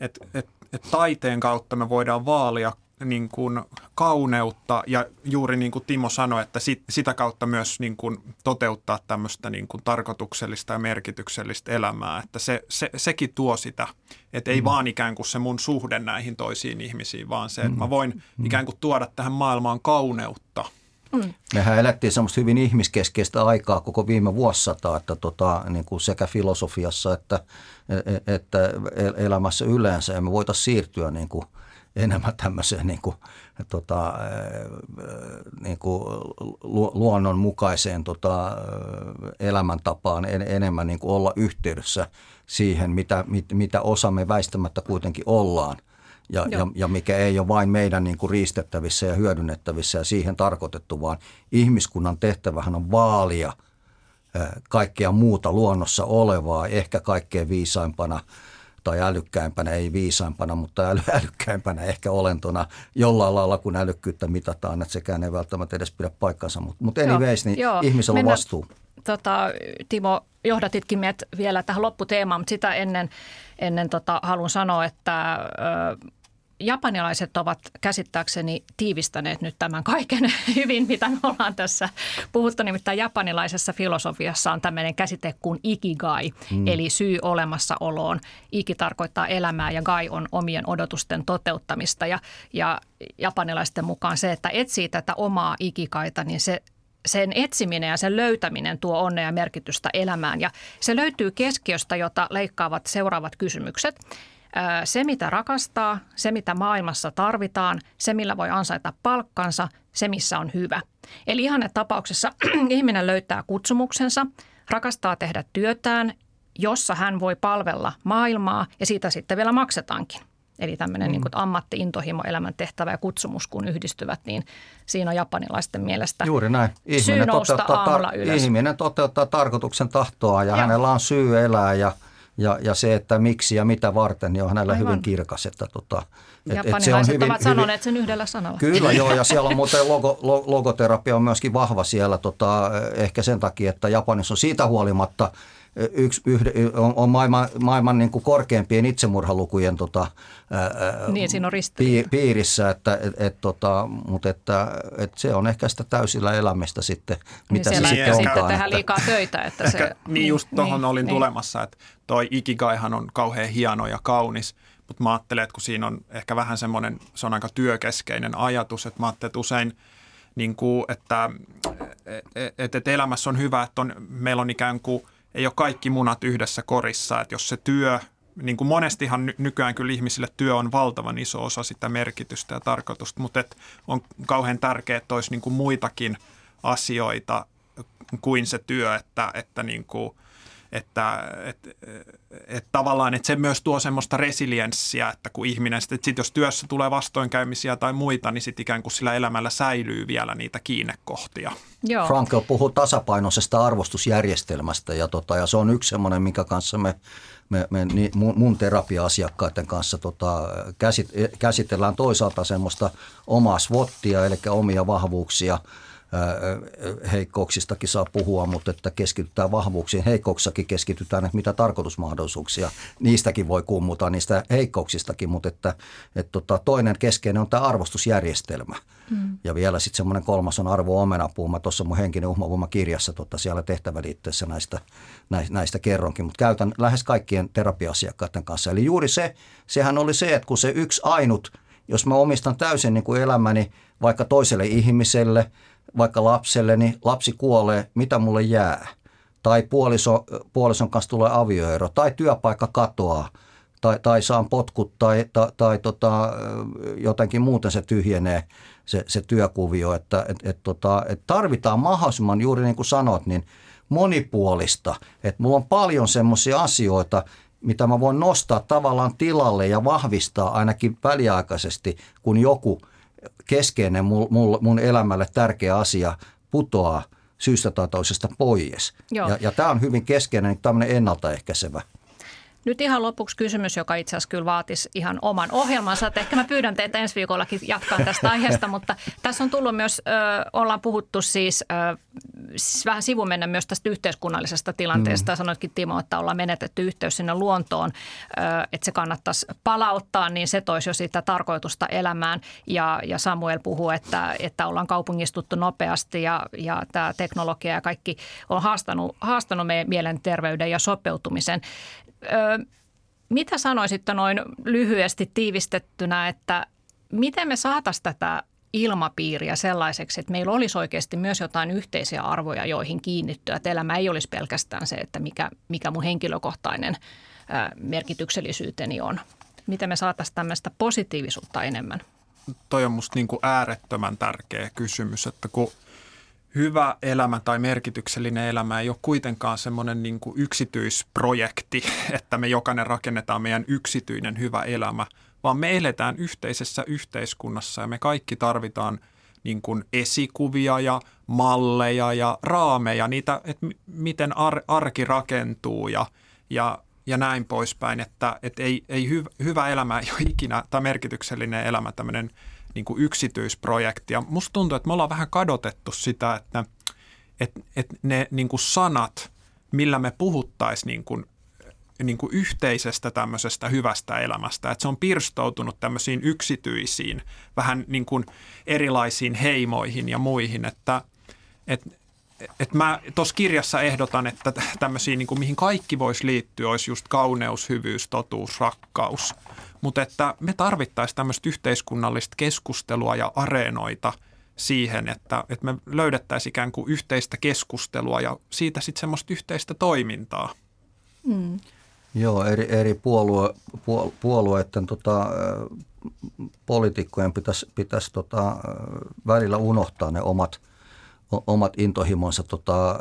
että et, et taiteen kautta me voidaan vaalia niin kuin kauneutta ja juuri niin kuin Timo sanoi, että sit, sitä kautta myös niin kuin toteuttaa tämmöistä niin kuin tarkoituksellista ja merkityksellistä elämää. Että se, se, sekin tuo sitä, että ei mm. vaan ikään kuin se mun suhde näihin toisiin ihmisiin, vaan se, että mä mm. voin mm. ikään kuin tuoda tähän maailmaan kauneutta – Mm. Mehän elettiin semmoista hyvin ihmiskeskeistä aikaa koko viime vuosisataa, että tota, niin kuin sekä filosofiassa että, e, e, että elämässä yleensä. Ja me voitaisiin siirtyä niin kuin enemmän tämmöiseen niin kuin, tota, e, niin kuin luonnonmukaiseen tota, elämäntapaan, enemmän niin kuin olla yhteydessä siihen, mitä, mitä osa me väistämättä kuitenkin ollaan – ja, ja, ja mikä ei ole vain meidän niin kuin riistettävissä ja hyödynnettävissä ja siihen tarkoitettu, vaan ihmiskunnan tehtävähän on vaalia kaikkea muuta luonnossa olevaa, ehkä kaikkein viisaimpana tai älykkäimpänä, ei viisaimpana, mutta äly, älykkäimpänä ehkä olentona jollain lailla, kun älykkyyttä mitataan, että sekään ei välttämättä edes pidä paikkansa. Mutta mut anyways, niin joo, ihmisellä mennä, on vastuu. Tota, Timo, johdatitkin meidät vielä tähän lopputeemaan, mutta sitä ennen, ennen tota, haluan sanoa, että ö, japanilaiset ovat käsittääkseni tiivistäneet nyt tämän kaiken hyvin, mitä me ollaan tässä puhuttu. Nimittäin japanilaisessa filosofiassa on tämmöinen käsite kuin ikigai, mm. eli syy olemassaoloon. Iki tarkoittaa elämää ja gai on omien odotusten toteuttamista. Ja, ja japanilaisten mukaan se, että etsii tätä omaa ikikaita, niin se sen etsiminen ja sen löytäminen tuo onnea ja merkitystä elämään. Ja se löytyy keskiöstä, jota leikkaavat seuraavat kysymykset se, mitä rakastaa, se, mitä maailmassa tarvitaan, se, millä voi ansaita palkkansa, se, missä on hyvä. Eli ihan tapauksessa ihminen löytää kutsumuksensa, rakastaa tehdä työtään, jossa hän voi palvella maailmaa ja siitä sitten vielä maksetaankin. Eli tämmöinen mm. niin ammatti, intohimo, elämäntehtävä ja kutsumus, kun yhdistyvät, niin siinä on japanilaisten mielestä Juuri näin. Ihminen toteuttaa, tar- ylös. ihminen toteuttaa tarkoituksen tahtoa ja Joo. hänellä on syy elää ja – ja, ja se, että miksi ja mitä varten, niin on hänellä Aivan. hyvin kirkas. Että tota, et, et se on hyvin, ovat sanoneet sen yhdellä sanalla. Kyllä joo, ja siellä on muuten logo, logoterapia on myöskin vahva siellä, tota, ehkä sen takia, että Japanissa on siitä huolimatta yksi, yhde, on, on maailman, maailman niin kuin korkeimpien itsemurhalukujen tota, ää, niin, siinä on piirissä, että, et, et, tota, mutta että, et se on ehkä sitä täysillä elämistä sitten, mitä niin se sitten onkaan. Sitten tehdään liikaa töitä. Että ehkä, se, niin just tuohon niin, olin niin. tulemassa, että toi Ikigaihan on kauhean hieno ja kaunis, mutta mä ajattelen, että kun siinä on ehkä vähän semmoinen, se on aika työkeskeinen ajatus, että mä ajattelen, että usein niin kuin, että, että, että elämässä on hyvä, että on, meillä on ikään kuin – ei ole kaikki munat yhdessä korissa, että jos se työ, niin kuin monestihan nykyään kyllä ihmisille työ on valtavan iso osa sitä merkitystä ja tarkoitusta, mutta et on kauhean tärkeää, että olisi niin kuin muitakin asioita kuin se työ, että, että niin kuin – että et, et tavallaan että se myös tuo semmoista resilienssiä, että kun ihminen, että sit jos työssä tulee vastoinkäymisiä tai muita, niin sitten ikään kuin sillä elämällä säilyy vielä niitä kiinnekohtia. Joo. Frankl puhuu tasapainoisesta arvostusjärjestelmästä ja, tota, ja se on yksi semmoinen, minkä kanssa me, me, me niin, mun terapia-asiakkaiden kanssa tota, käsit, käsitellään toisaalta semmoista omaa svottia, eli omia vahvuuksia – heikkouksistakin saa puhua, mutta että keskitytään vahvuuksiin. Heikkouksissakin keskitytään, että mitä tarkoitusmahdollisuuksia. Niistäkin voi kummuta, niistä heikkouksistakin, mutta että, että tota, toinen keskeinen on tämä arvostusjärjestelmä. Mm. Ja vielä sitten semmoinen kolmas on arvo omenapuu. Mä tuossa mun henkinen uhmavoima kirjassa tota, siellä tehtäväliitteessä näistä, näistä, kerronkin, mutta käytän lähes kaikkien terapia-asiakkaiden kanssa. Eli juuri se, sehän oli se, että kun se yksi ainut, jos mä omistan täysin niin kuin elämäni vaikka toiselle ihmiselle – vaikka lapselle, niin lapsi kuolee, mitä mulle jää? Tai puoliso, puolison kanssa tulee avioero, tai työpaikka katoaa, tai, tai saan potkut, tai, tai, tai tota, jotenkin muuten se tyhjenee se, se työkuvio. Että et, et, tota, et tarvitaan mahdollisimman, juuri niin kuin sanot, niin monipuolista. Että mulla on paljon semmoisia asioita, mitä mä voin nostaa tavallaan tilalle ja vahvistaa ainakin väliaikaisesti, kun joku – keskeinen mun, mun, mun elämälle tärkeä asia putoaa syystä tai toisesta pois. Ja, ja tämä on hyvin keskeinen tämmöinen ennaltaehkäisevä Nyt ihan lopuksi kysymys, joka itse asiassa kyllä vaatisi ihan oman ohjelmansa. Että ehkä mä pyydän teitä ensi viikollakin jatkaa tästä aiheesta, mutta tässä on tullut myös, ö, ollaan puhuttu siis ö, vähän sivumennä myös tästä yhteiskunnallisesta tilanteesta. Mm. Sanoitkin Timo, että ollaan menetetty yhteys sinne luontoon, ö, että se kannattaisi palauttaa, niin se toisi jo sitä tarkoitusta elämään. Ja, ja Samuel puhuu, että, että ollaan kaupungistuttu nopeasti ja, ja tämä teknologia ja kaikki on haastanut, haastanut meidän mielenterveyden ja sopeutumisen. Ö, mitä sanoisitte noin lyhyesti tiivistettynä, että miten me saataisiin tätä ilmapiiriä sellaiseksi, että meillä olisi oikeasti myös jotain yhteisiä arvoja, joihin kiinnittyä. Että elämä ei olisi pelkästään se, että mikä, mikä mun henkilökohtainen merkityksellisyyteni on. Miten me saataisiin tämmöistä positiivisuutta enemmän? Toi on musta niin kuin äärettömän tärkeä kysymys, että kun – hyvä elämä tai merkityksellinen elämä ei ole kuitenkaan semmoinen niin kuin yksityisprojekti, että me jokainen rakennetaan meidän yksityinen hyvä elämä, vaan me eletään yhteisessä yhteiskunnassa ja me kaikki tarvitaan niin kuin esikuvia ja malleja ja raameja, niitä, että miten ar- arki rakentuu ja, ja, ja näin poispäin, että, että ei, ei hy, hyvä elämä ei ole ikinä, tai merkityksellinen elämä tämmöinen – niin kuin yksityisprojekti. Ja musta tuntuu, että me ollaan vähän kadotettu sitä, että, että, että ne niin kuin sanat, millä me puhuttaisiin niin kuin, niin kuin yhteisestä tämmöisestä hyvästä elämästä, että se on pirstoutunut tämmöisiin yksityisiin, vähän niin kuin erilaisiin heimoihin ja muihin, että, että et mä tuossa kirjassa ehdotan, että tämmöisiä, niin kuin, mihin kaikki voisi liittyä, olisi just kauneus, hyvyys, totuus, rakkaus. Mutta että me tarvittaisiin tämmöistä yhteiskunnallista keskustelua ja areenoita siihen, että, että me löydettäisiin ikään kuin yhteistä keskustelua ja siitä sitten semmoista yhteistä toimintaa. Mm. Joo, eri, eri puolue, puolueiden tota, poliitikkojen pitäisi, pitäisi tota, välillä unohtaa ne omat, omat intohimonsa tota,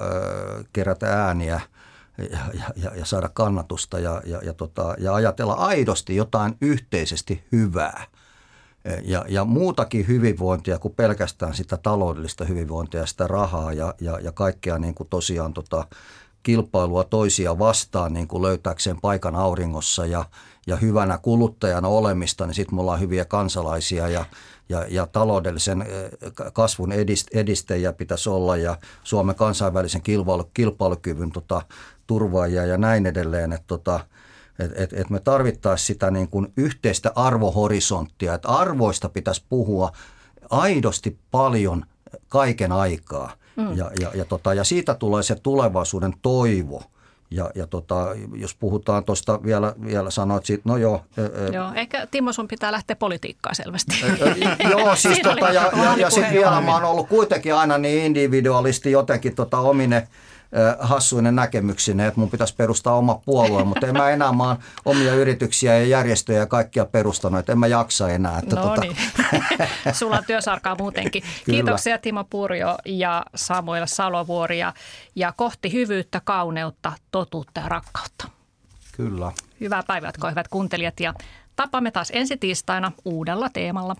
kerätä ääniä – ja, ja, ja saada kannatusta ja, ja, ja, tota, ja ajatella aidosti jotain yhteisesti hyvää. Ja, ja muutakin hyvinvointia kuin pelkästään sitä taloudellista hyvinvointia, sitä rahaa ja, ja, ja kaikkea niin kuin tosiaan tota, kilpailua toisia vastaan niin kuin löytääkseen paikan auringossa ja, ja hyvänä kuluttajana olemista, niin sitten me ollaan hyviä kansalaisia ja, ja, ja taloudellisen kasvun edistäjiä pitäisi olla ja Suomen kansainvälisen kilpailu, kilpailukyvyn tota, turvaajia ja näin edelleen, että tota, et, et, et me tarvittaisiin sitä niin kuin yhteistä arvohorisonttia, että arvoista pitäisi puhua aidosti paljon kaiken aikaa. Mm. Ja, ja, ja, tota, ja siitä tulee se tulevaisuuden toivo – ja, ja tota, jos puhutaan tuosta vielä, vielä sanoit siitä, no joo. Joo, ehkä Timo sun pitää lähteä politiikkaan selvästi. joo, siis tota, ja, ja, ja sitten vielä mä oon ollut kuitenkin aina niin individualisti jotenkin tota omine hassuinen näkemyksinen, että mun pitäisi perustaa oma puolue, mutta en mä enää, mä oon omia yrityksiä ja järjestöjä ja kaikkia perustanut, että en mä jaksa enää. Että no tota... niin, sulla on työsarkaa muutenkin. Kyllä. Kiitoksia Timo Purjo ja Samuel Salovuori ja, ja kohti hyvyyttä, kauneutta, totuutta ja rakkautta. Kyllä. Hyvää päivää, hyvät kuuntelijat ja tapamme taas ensi tiistaina uudella teemalla.